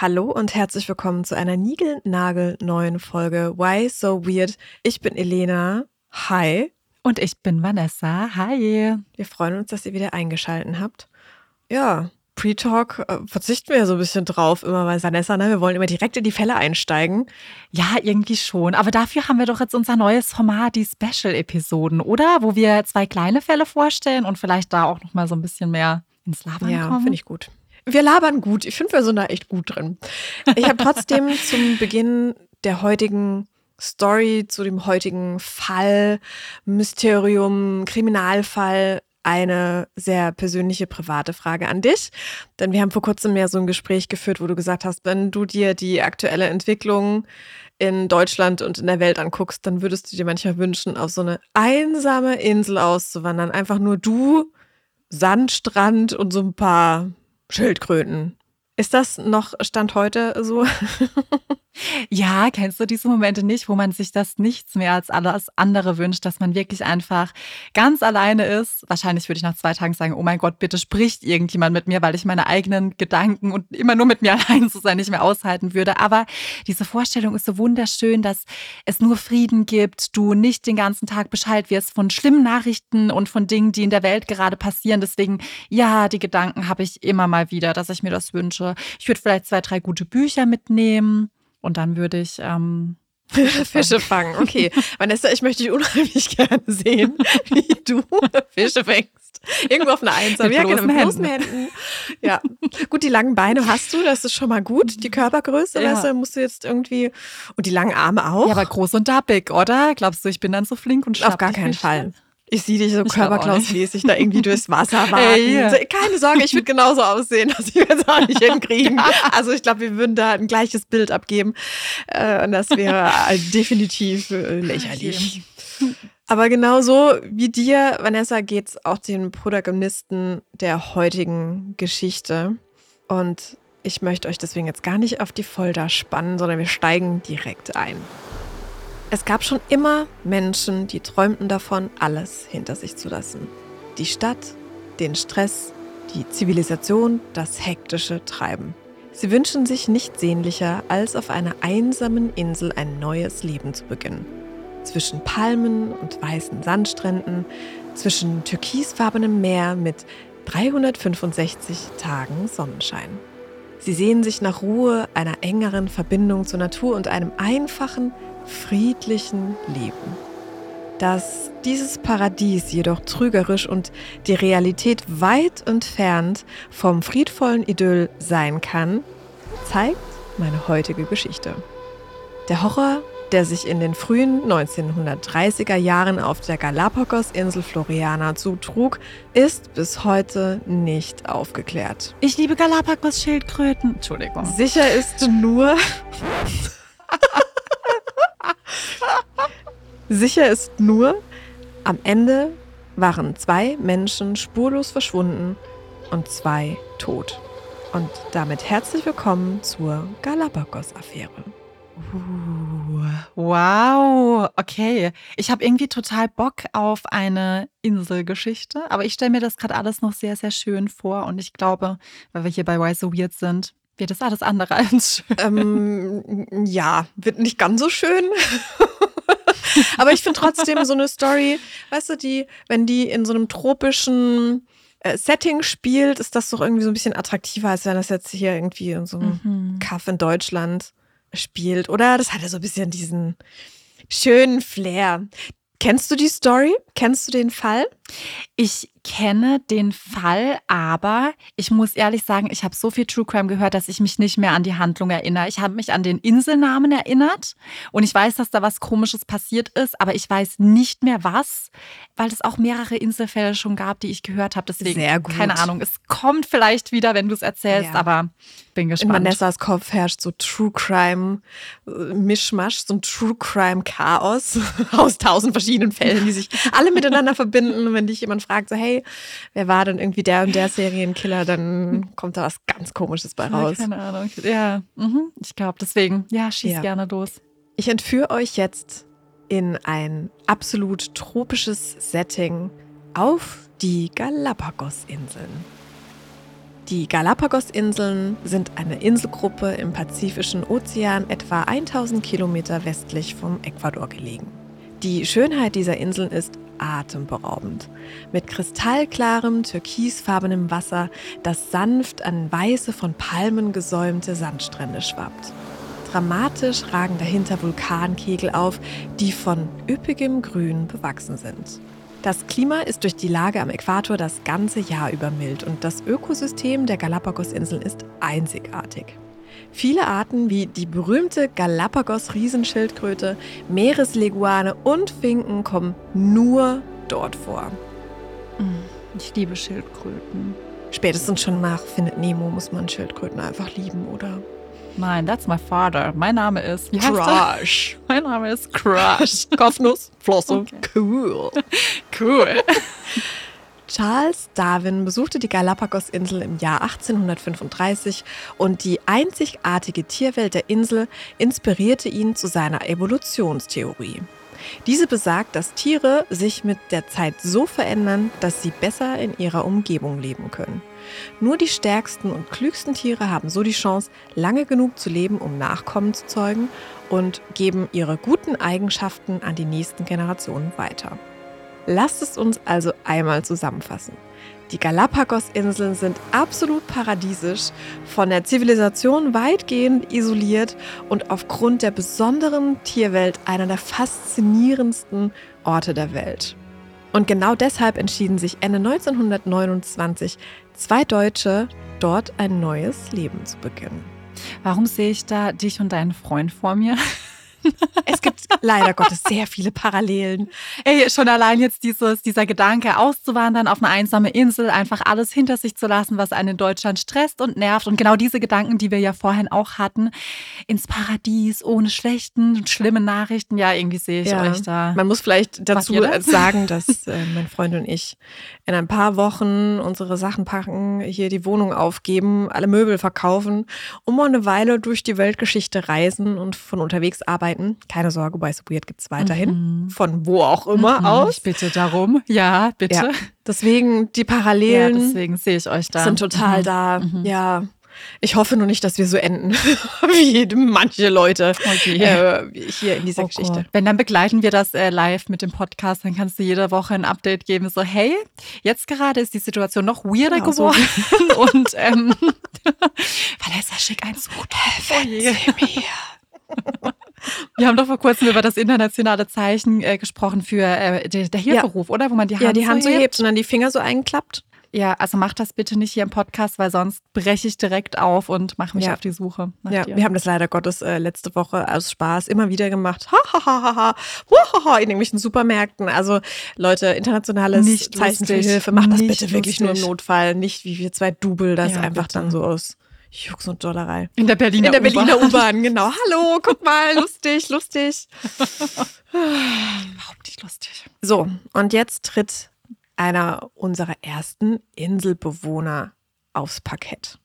Hallo und herzlich willkommen zu einer niegelnagelneuen Folge Why So Weird. Ich bin Elena. Hi. Und ich bin Vanessa. Hi. Wir freuen uns, dass ihr wieder eingeschaltet habt. Ja, Pre-Talk äh, verzichten wir ja so ein bisschen drauf, immer bei Vanessa. Ne? Wir wollen immer direkt in die Fälle einsteigen. Ja, irgendwie schon. Aber dafür haben wir doch jetzt unser neues Format, die Special-Episoden, oder? Wo wir zwei kleine Fälle vorstellen und vielleicht da auch nochmal so ein bisschen mehr ins Labern ja, kommen. Ja, finde ich gut. Wir labern gut. Ich finde, wir sind da echt gut drin. Ich habe trotzdem zum Beginn der heutigen Story, zu dem heutigen Fall, Mysterium, Kriminalfall, eine sehr persönliche, private Frage an dich. Denn wir haben vor kurzem ja so ein Gespräch geführt, wo du gesagt hast, wenn du dir die aktuelle Entwicklung in Deutschland und in der Welt anguckst, dann würdest du dir manchmal wünschen, auf so eine einsame Insel auszuwandern. Einfach nur du, Sandstrand und so ein paar Schildkröten. Ist das noch Stand heute so? Ja, kennst du diese Momente nicht, wo man sich das nichts mehr als alles andere wünscht, dass man wirklich einfach ganz alleine ist? Wahrscheinlich würde ich nach zwei Tagen sagen, oh mein Gott, bitte spricht irgendjemand mit mir, weil ich meine eigenen Gedanken und immer nur mit mir allein zu sein nicht mehr aushalten würde. Aber diese Vorstellung ist so wunderschön, dass es nur Frieden gibt, du nicht den ganzen Tag Bescheid wirst von schlimmen Nachrichten und von Dingen, die in der Welt gerade passieren. Deswegen, ja, die Gedanken habe ich immer mal wieder, dass ich mir das wünsche. Ich würde vielleicht zwei, drei gute Bücher mitnehmen. Und dann würde ich ähm, Fische fangen. Okay. Vanessa, ich möchte dich unheimlich gerne sehen, wie du Fische fängst. Irgendwo auf einer Einsam. Ja, genau, mit bloßen Händen. Ja. Gut, die langen Beine hast du, das ist schon mal gut. Die Körpergröße, ja. weißt du, musst du jetzt irgendwie. Und die langen Arme auch. Ja, aber groß und dappig, oder? Glaubst du, ich bin dann so flink und Auf gar keinen Fall. Ich sehe dich so körperklausmäßig da irgendwie durchs Wasser warten. Hey, yeah. Keine Sorge, ich würde genauso aussehen. Das ich jetzt auch nicht hinkriegen. Also ich glaube, wir würden da ein gleiches Bild abgeben. Äh, und das wäre definitiv äh, lächerlich. Aber genauso wie dir, Vanessa, geht es auch den Protagonisten der heutigen Geschichte. Und ich möchte euch deswegen jetzt gar nicht auf die Folter spannen, sondern wir steigen direkt ein. Es gab schon immer Menschen, die träumten davon, alles hinter sich zu lassen. Die Stadt, den Stress, die Zivilisation, das hektische Treiben. Sie wünschen sich nichts sehnlicher, als auf einer einsamen Insel ein neues Leben zu beginnen. Zwischen Palmen und weißen Sandstränden, zwischen türkisfarbenem Meer mit 365 Tagen Sonnenschein. Sie sehen sich nach Ruhe, einer engeren Verbindung zur Natur und einem einfachen, friedlichen Leben. Dass dieses Paradies jedoch trügerisch und die Realität weit entfernt vom friedvollen Idyll sein kann, zeigt meine heutige Geschichte. Der Horror, der sich in den frühen 1930er Jahren auf der Galapagos-Insel Floriana zutrug, ist bis heute nicht aufgeklärt. Ich liebe Galapagos-Schildkröten. Entschuldigung. Sicher ist nur. Sicher ist nur, am Ende waren zwei Menschen spurlos verschwunden und zwei tot. Und damit herzlich willkommen zur Galapagos-Affäre. Uh, wow, okay. Ich habe irgendwie total Bock auf eine Inselgeschichte, aber ich stelle mir das gerade alles noch sehr, sehr schön vor und ich glaube, weil wir hier bei Why So Weird sind, wird das alles andere als schön. Ähm, ja, wird nicht ganz so schön. Aber ich finde trotzdem so eine Story, weißt du, die, wenn die in so einem tropischen äh, Setting spielt, ist das doch irgendwie so ein bisschen attraktiver, als wenn das jetzt hier irgendwie in so einem mhm. Kaff in Deutschland spielt, oder? Das hat ja so ein bisschen diesen schönen Flair. Kennst du die Story? Kennst du den Fall? Ich kenne den Fall, aber ich muss ehrlich sagen, ich habe so viel True Crime gehört, dass ich mich nicht mehr an die Handlung erinnere. Ich habe mich an den Inselnamen erinnert und ich weiß, dass da was Komisches passiert ist, aber ich weiß nicht mehr was, weil es auch mehrere Inselfälle schon gab, die ich gehört habe. Deswegen, Sehr gut. keine Ahnung, es kommt vielleicht wieder, wenn du es erzählst, ja. aber bin gespannt. In Vanessas Kopf herrscht so True Crime äh, Mischmasch, so ein True Crime Chaos aus tausend verschiedenen Fällen, die sich alle miteinander verbinden. Wenn dich jemand fragt, so, hey, wer war denn irgendwie der und der Serienkiller, dann kommt da was ganz Komisches bei raus. Ja, keine Ahnung. Ja, mhm. ich glaube, deswegen, ja, schieß ja. gerne los. Ich entführe euch jetzt in ein absolut tropisches Setting auf die Galapagos-Inseln. Die Galapagos-Inseln sind eine Inselgruppe im Pazifischen Ozean etwa 1000 Kilometer westlich vom Ecuador gelegen. Die Schönheit dieser Inseln ist atemberaubend. Mit kristallklarem, türkisfarbenem Wasser, das sanft an weiße von Palmen gesäumte Sandstrände schwappt. Dramatisch ragen dahinter Vulkankegel auf, die von üppigem Grün bewachsen sind. Das Klima ist durch die Lage am Äquator das ganze Jahr über mild und das Ökosystem der Galapagos-Inseln ist einzigartig. Viele Arten wie die berühmte Galapagos-Riesenschildkröte, Meeresleguane und Finken kommen nur dort vor. Mm, ich liebe Schildkröten. Spätestens schon nach Findet Nemo muss man Schildkröten einfach lieben, oder? Nein, that's my father. Mein Name ist Crush. Mein Name ist Crush. Kopfnuss, Flosse. Okay. Cool. Cool. Charles Darwin besuchte die Galapagos-Insel im Jahr 1835 und die einzigartige Tierwelt der Insel inspirierte ihn zu seiner Evolutionstheorie. Diese besagt, dass Tiere sich mit der Zeit so verändern, dass sie besser in ihrer Umgebung leben können. Nur die stärksten und klügsten Tiere haben so die Chance, lange genug zu leben, um Nachkommen zu zeugen und geben ihre guten Eigenschaften an die nächsten Generationen weiter. Lasst es uns also einmal zusammenfassen. Die Galapagos-Inseln sind absolut paradiesisch, von der Zivilisation weitgehend isoliert und aufgrund der besonderen Tierwelt einer der faszinierendsten Orte der Welt. Und genau deshalb entschieden sich Ende 1929 zwei Deutsche, dort ein neues Leben zu beginnen. Warum sehe ich da dich und deinen Freund vor mir? Es gibt leider Gottes sehr viele Parallelen. Ey, schon allein jetzt dieses, dieser Gedanke, auszuwandern auf eine einsame Insel, einfach alles hinter sich zu lassen, was einen in Deutschland stresst und nervt. Und genau diese Gedanken, die wir ja vorhin auch hatten, ins Paradies, ohne schlechten und schlimmen Nachrichten. Ja, irgendwie sehe ich ja. euch da. Man muss vielleicht dazu das? sagen, dass äh, mein Freund und ich in ein paar Wochen unsere Sachen packen, hier die Wohnung aufgeben, alle Möbel verkaufen, um mal eine Weile durch die Weltgeschichte reisen und von unterwegs arbeiten arbeiten. Keine Sorge, Boys Weird gibt es weiterhin. Mhm. Von wo auch immer mhm. aus. Ich bitte darum. Ja, bitte. Ja. Deswegen, die Parallelen. Ja, deswegen sehe ich euch da. Sind total mhm. da. Mhm. Ja. Ich hoffe nur nicht, dass wir so enden wie manche Leute okay. äh, hier in dieser oh Geschichte. Wenn, dann begleiten wir das äh, live mit dem Podcast. Dann kannst du jede Woche ein Update geben. So, hey, jetzt gerade ist die Situation noch weirder genau geworden. So. Und ähm, Vanessa, schick ein so. Helfen Sie mir. Wir haben doch vor kurzem über das internationale Zeichen äh, gesprochen für äh, der, der Hilferuf, ja. oder? Wo man die Hand, ja, die Hand so hebt. hebt und dann die Finger so einklappt. Ja, also mach das bitte nicht hier im Podcast, weil sonst breche ich direkt auf und mache mich ja. auf die Suche. Ja, dir. wir haben das leider Gottes äh, letzte Woche aus Spaß immer wieder gemacht. Ha, ha, ha, ha, ha, ha, in irgendwelchen Supermärkten. Also Leute, internationales nicht Zeichen lustig. für Hilfe, macht das bitte wirklich lustig. nur im Notfall. Nicht wie wir zwei Double das ja, einfach bitte. dann so aus Jux und Dollerei. In der Berliner In der Berliner U-Bahn, genau. Hallo, guck mal, lustig, lustig. Überhaupt nicht lustig. So, und jetzt tritt einer unserer ersten Inselbewohner aufs Parkett.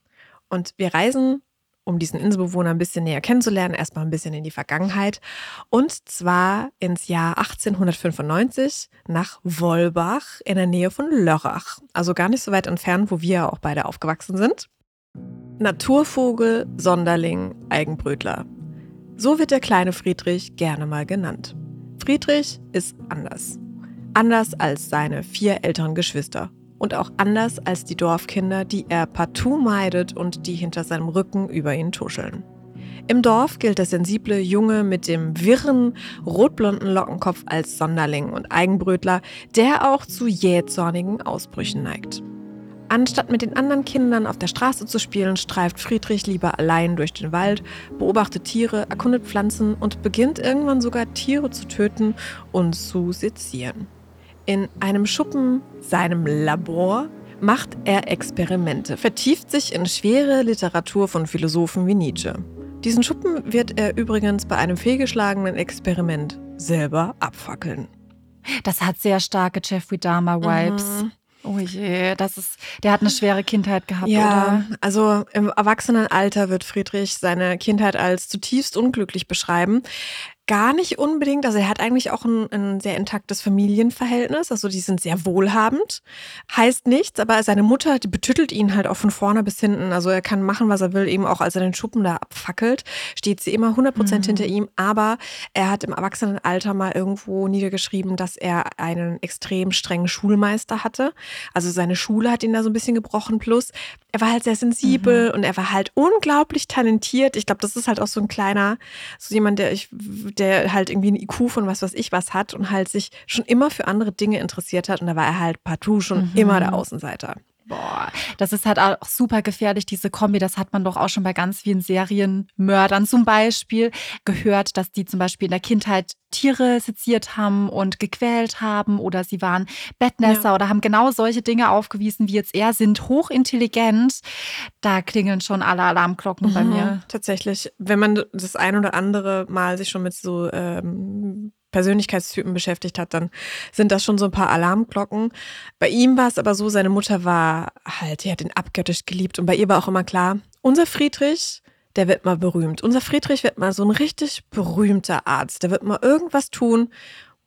Und wir reisen, um diesen Inselbewohner ein bisschen näher kennenzulernen, erstmal ein bisschen in die Vergangenheit. Und zwar ins Jahr 1895 nach Wolbach in der Nähe von Lörrach. Also gar nicht so weit entfernt, wo wir auch beide aufgewachsen sind. Naturvogel, Sonderling, Eigenbrötler. So wird der kleine Friedrich gerne mal genannt. Friedrich ist anders. Anders als seine vier älteren Geschwister. Und auch anders als die Dorfkinder, die er partout meidet und die hinter seinem Rücken über ihn tuscheln. Im Dorf gilt der sensible Junge mit dem wirren, rotblonden Lockenkopf als Sonderling und Eigenbrötler, der auch zu jähzornigen Ausbrüchen neigt. Anstatt mit den anderen Kindern auf der Straße zu spielen, streift Friedrich lieber allein durch den Wald, beobachtet Tiere, erkundet Pflanzen und beginnt irgendwann sogar Tiere zu töten und zu sezieren. In einem Schuppen, seinem Labor, macht er Experimente, vertieft sich in schwere Literatur von Philosophen wie Nietzsche. Diesen Schuppen wird er übrigens bei einem fehlgeschlagenen Experiment selber abfackeln. Das hat sehr starke Jeffrey Dahmer-Vibes. Mhm. Oh je, das ist, der hat eine schwere Kindheit gehabt, ja, oder? also im Erwachsenenalter wird Friedrich seine Kindheit als zutiefst unglücklich beschreiben. Gar nicht unbedingt. Also er hat eigentlich auch ein, ein, sehr intaktes Familienverhältnis. Also die sind sehr wohlhabend. Heißt nichts, aber seine Mutter, die betüttelt ihn halt auch von vorne bis hinten. Also er kann machen, was er will, eben auch als er den Schuppen da abfackelt, steht sie immer 100 Prozent mhm. hinter ihm. Aber er hat im Erwachsenenalter mal irgendwo niedergeschrieben, dass er einen extrem strengen Schulmeister hatte. Also seine Schule hat ihn da so ein bisschen gebrochen. Plus er war halt sehr sensibel mhm. und er war halt unglaublich talentiert. Ich glaube, das ist halt auch so ein kleiner, so jemand, der ich, der halt irgendwie ein IQ von was weiß ich was hat und halt sich schon immer für andere Dinge interessiert hat. Und da war er halt partout schon mhm. immer der Außenseiter. Boah, das ist halt auch super gefährlich, diese Kombi. Das hat man doch auch schon bei ganz vielen Serienmördern zum Beispiel gehört, dass die zum Beispiel in der Kindheit Tiere seziert haben und gequält haben oder sie waren Bettnässer ja. oder haben genau solche Dinge aufgewiesen wie jetzt er, sind hochintelligent. Da klingeln schon alle Alarmglocken mhm, bei mir. Tatsächlich, wenn man das ein oder andere Mal sich schon mit so ähm, Persönlichkeitstypen beschäftigt hat, dann sind das schon so ein paar Alarmglocken. Bei ihm war es aber so, seine Mutter war halt, die hat ihn abgöttisch geliebt und bei ihr war auch immer klar, unser Friedrich, der wird mal berühmt. Unser Friedrich wird mal so ein richtig berühmter Arzt. Der wird mal irgendwas tun,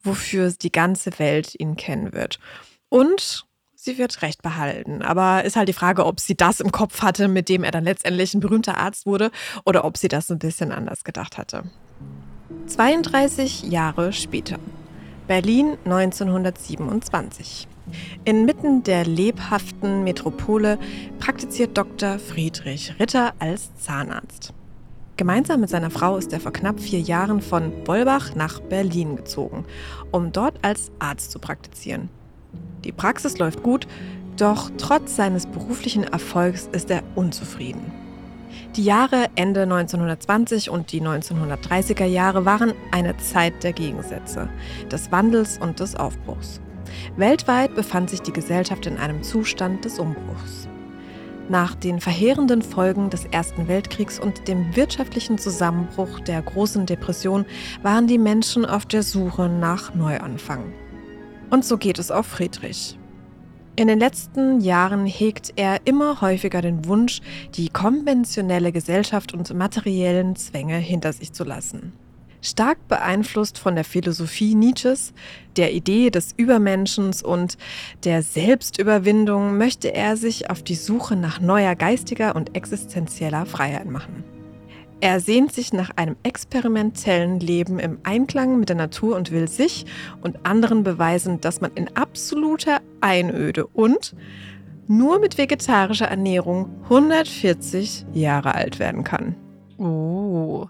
wofür die ganze Welt ihn kennen wird. Und sie wird recht behalten. Aber ist halt die Frage, ob sie das im Kopf hatte, mit dem er dann letztendlich ein berühmter Arzt wurde, oder ob sie das ein bisschen anders gedacht hatte. 32 Jahre später. Berlin 1927. Inmitten der lebhaften Metropole praktiziert Dr. Friedrich Ritter als Zahnarzt. Gemeinsam mit seiner Frau ist er vor knapp vier Jahren von Wolbach nach Berlin gezogen, um dort als Arzt zu praktizieren. Die Praxis läuft gut, doch trotz seines beruflichen Erfolgs ist er unzufrieden. Die Jahre Ende 1920 und die 1930er Jahre waren eine Zeit der Gegensätze, des Wandels und des Aufbruchs. Weltweit befand sich die Gesellschaft in einem Zustand des Umbruchs. Nach den verheerenden Folgen des Ersten Weltkriegs und dem wirtschaftlichen Zusammenbruch der großen Depression waren die Menschen auf der Suche nach Neuanfang. Und so geht es auch Friedrich. In den letzten Jahren hegt er immer häufiger den Wunsch, die konventionelle Gesellschaft und materiellen Zwänge hinter sich zu lassen. Stark beeinflusst von der Philosophie Nietzsches, der Idee des Übermenschens und der Selbstüberwindung möchte er sich auf die Suche nach neuer geistiger und existenzieller Freiheit machen. Er sehnt sich nach einem experimentellen Leben im Einklang mit der Natur und will sich und anderen beweisen, dass man in absoluter Einöde und nur mit vegetarischer Ernährung 140 Jahre alt werden kann. Oh.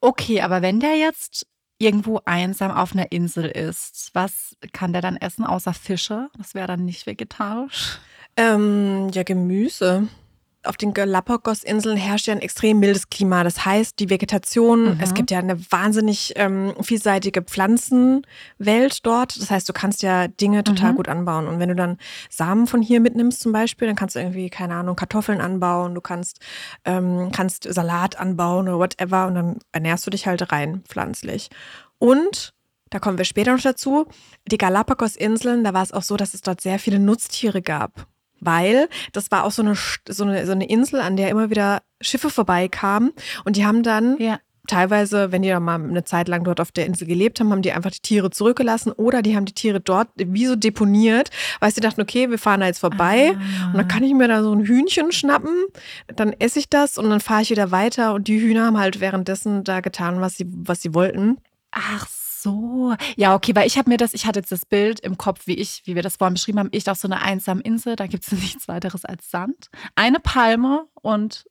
Okay, aber wenn der jetzt irgendwo einsam auf einer Insel ist, was kann der dann essen außer Fische? Das wäre dann nicht vegetarisch. Ähm, ja, Gemüse auf den Galapagos-Inseln herrscht ja ein extrem mildes Klima. Das heißt, die Vegetation, mhm. es gibt ja eine wahnsinnig ähm, vielseitige Pflanzenwelt dort. Das heißt, du kannst ja Dinge total mhm. gut anbauen. Und wenn du dann Samen von hier mitnimmst zum Beispiel, dann kannst du irgendwie, keine Ahnung, Kartoffeln anbauen, du kannst, ähm, kannst Salat anbauen oder whatever und dann ernährst du dich halt rein pflanzlich. Und da kommen wir später noch dazu. Die Galapagos-Inseln, da war es auch so, dass es dort sehr viele Nutztiere gab weil das war auch so eine, so eine, so eine Insel, an der immer wieder Schiffe vorbeikamen und die haben dann ja. teilweise, wenn die dann mal eine Zeit lang dort auf der Insel gelebt haben, haben die einfach die Tiere zurückgelassen oder die haben die Tiere dort wie so deponiert, weil sie dachten, okay, wir fahren da jetzt vorbei ah. und dann kann ich mir da so ein Hühnchen schnappen, dann esse ich das und dann fahre ich wieder weiter und die Hühner haben halt währenddessen da getan, was sie, was sie wollten. Ach so. Ja, okay, weil ich habe mir das, ich hatte jetzt das Bild im Kopf, wie ich, wie wir das vorhin beschrieben haben, ich auf so einer einsamen Insel, da gibt es nichts weiteres als Sand, eine Palme und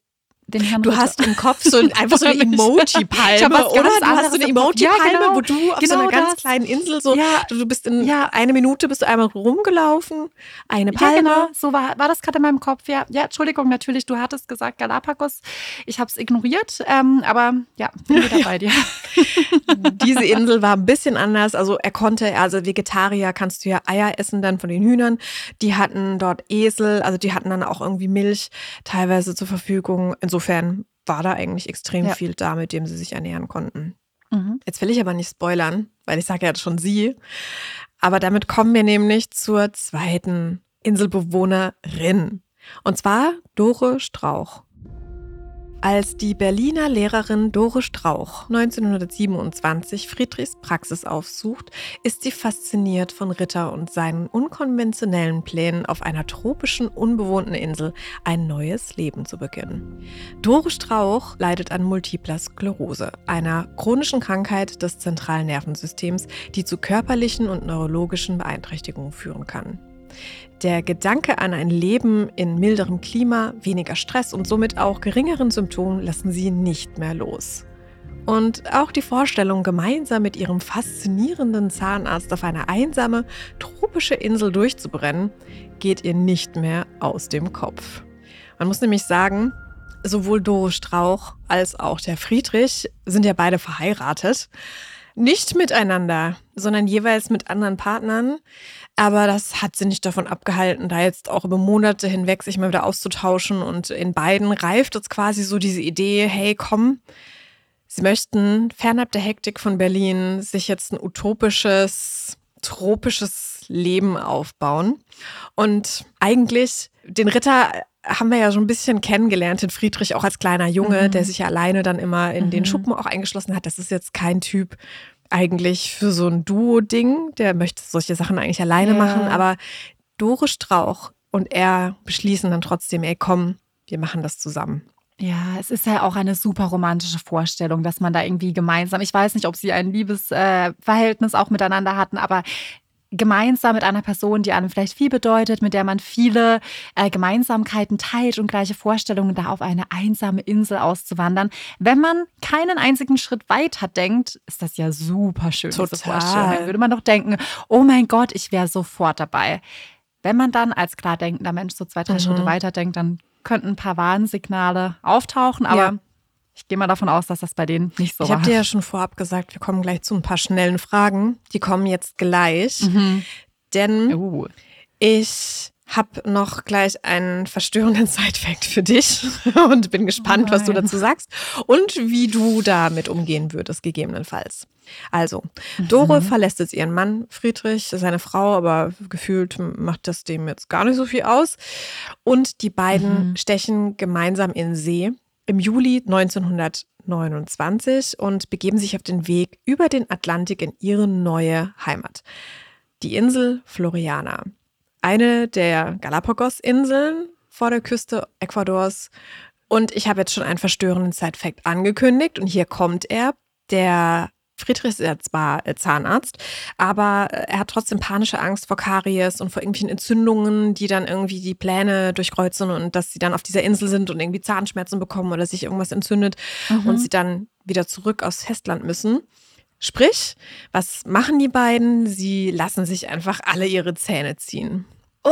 den Herrn Du hast im Kopf so einfach so eine Emoji-Palme, oder? Du hast so eine Emoji-Palme, ja, genau, wo du auf genau so einer ganz kleinen Insel so, ja, du bist in ja. eine Minute bist du einmal rumgelaufen, eine Palme. Ja, genau, so war, war das gerade in meinem Kopf, ja. Ja, Entschuldigung, natürlich, du hattest gesagt Galapagos. Ich habe es ignoriert, ähm, aber ja, bin wieder bei dir. Diese Insel war ein bisschen anders, also er konnte, also Vegetarier kannst du ja Eier essen dann von den Hühnern. Die hatten dort Esel, also die hatten dann auch irgendwie Milch teilweise zur Verfügung. Insofern insofern war da eigentlich extrem ja. viel da, mit dem sie sich ernähren konnten. Mhm. Jetzt will ich aber nicht spoilern, weil ich sage ja schon sie. Aber damit kommen wir nämlich zur zweiten Inselbewohnerin. Und zwar Dore Strauch. Als die Berliner Lehrerin Dore Strauch 1927 Friedrichs Praxis aufsucht, ist sie fasziniert von Ritter und seinen unkonventionellen Plänen, auf einer tropischen, unbewohnten Insel ein neues Leben zu beginnen. Dore Strauch leidet an Multipler Sklerose, einer chronischen Krankheit des zentralen Nervensystems, die zu körperlichen und neurologischen Beeinträchtigungen führen kann. Der Gedanke an ein Leben in milderem Klima, weniger Stress und somit auch geringeren Symptomen lassen sie nicht mehr los. Und auch die Vorstellung, gemeinsam mit ihrem faszinierenden Zahnarzt auf eine einsame, tropische Insel durchzubrennen, geht ihr nicht mehr aus dem Kopf. Man muss nämlich sagen, sowohl Dore Strauch als auch der Friedrich sind ja beide verheiratet. Nicht miteinander, sondern jeweils mit anderen Partnern. Aber das hat sie nicht davon abgehalten, da jetzt auch über Monate hinweg sich mal wieder auszutauschen. Und in beiden reift jetzt quasi so diese Idee, hey, komm, sie möchten fernab der Hektik von Berlin sich jetzt ein utopisches, tropisches Leben aufbauen. Und eigentlich den Ritter haben wir ja schon ein bisschen kennengelernt, den Friedrich auch als kleiner Junge, mhm. der sich ja alleine dann immer in mhm. den Schuppen auch eingeschlossen hat. Das ist jetzt kein Typ, eigentlich für so ein Duo-Ding. Der möchte solche Sachen eigentlich alleine ja. machen, aber Dore Strauch und er beschließen dann trotzdem, ey, komm, wir machen das zusammen. Ja, es ist ja auch eine super romantische Vorstellung, dass man da irgendwie gemeinsam, ich weiß nicht, ob sie ein Liebesverhältnis äh, auch miteinander hatten, aber gemeinsam mit einer Person, die einem vielleicht viel bedeutet, mit der man viele äh, Gemeinsamkeiten teilt und gleiche Vorstellungen, da auf eine einsame Insel auszuwandern. Wenn man keinen einzigen Schritt weiter denkt, ist das ja super schön. Total. Dann würde man doch denken, oh mein Gott, ich wäre sofort dabei. Wenn man dann als klar denkender Mensch so zwei, drei mhm. Schritte weiter denkt, dann könnten ein paar Warnsignale auftauchen, aber ja. Ich gehe mal davon aus, dass das bei denen nicht so ich war. Ich habe dir ja schon vorab gesagt, wir kommen gleich zu ein paar schnellen Fragen. Die kommen jetzt gleich. Mhm. Denn uh. ich habe noch gleich einen verstörenden Sidefact für dich und bin gespannt, oh was du dazu sagst und wie du damit umgehen würdest, gegebenenfalls. Also, Dore mhm. verlässt jetzt ihren Mann Friedrich, seine Frau, aber gefühlt macht das dem jetzt gar nicht so viel aus. Und die beiden mhm. stechen gemeinsam in See im Juli 1929 und begeben sich auf den Weg über den Atlantik in ihre neue Heimat. Die Insel Floriana. Eine der Galapagos-Inseln vor der Küste Ecuadors. Und ich habe jetzt schon einen verstörenden Side-Fact angekündigt und hier kommt er. Der Friedrich ist ja zwar äh, Zahnarzt, aber äh, er hat trotzdem panische Angst vor Karies und vor irgendwelchen Entzündungen, die dann irgendwie die Pläne durchkreuzen und dass sie dann auf dieser Insel sind und irgendwie Zahnschmerzen bekommen oder sich irgendwas entzündet mhm. und sie dann wieder zurück aufs Festland müssen. Sprich, was machen die beiden? Sie lassen sich einfach alle ihre Zähne ziehen. Oh.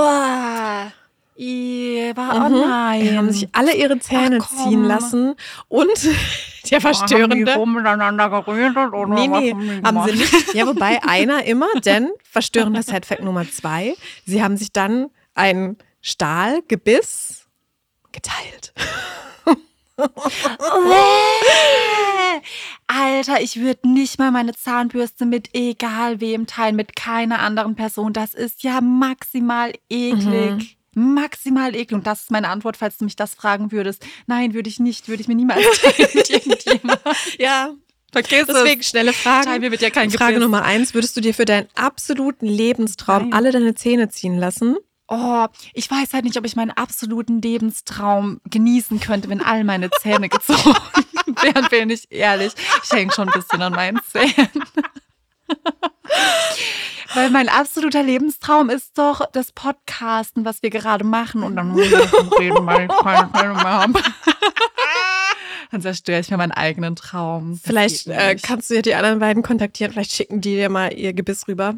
Oh mhm. nein. Die haben sich alle ihre Zähne Ach, ziehen lassen und der verstörende. Haben die miteinander geredet oder nee, nee, haben, haben sie nicht. Ja, wobei einer immer, denn verstörender Setfact Nummer zwei, sie haben sich dann ein Stahlgebiss geteilt. Alter, ich würde nicht mal meine Zahnbürste mit egal wem teilen, mit keiner anderen Person. Das ist ja maximal eklig. Mhm maximal ekel. Und das ist meine Antwort, falls du mich das fragen würdest. Nein, würde ich nicht, würde ich mir niemals irgendjemand. ja, Vergiss Deswegen es. schnelle Fragen. Mir wird ja kein Frage Gebiss. Nummer eins: Würdest du dir für deinen absoluten Lebenstraum Nein. alle deine Zähne ziehen lassen? Oh, ich weiß halt nicht, ob ich meinen absoluten Lebenstraum genießen könnte, wenn all meine Zähne gezogen wären, bin ich ehrlich. Ich hänge schon ein bisschen an meinen Zähnen. Weil mein absoluter Lebenstraum ist doch das Podcasten, was wir gerade machen. Und dann muss ich reden, weil ich keine habe. Dann zerstöre ich mir meinen eigenen Traum. Das vielleicht äh, kannst du ja die anderen beiden kontaktieren. Vielleicht schicken die dir mal ihr Gebiss rüber.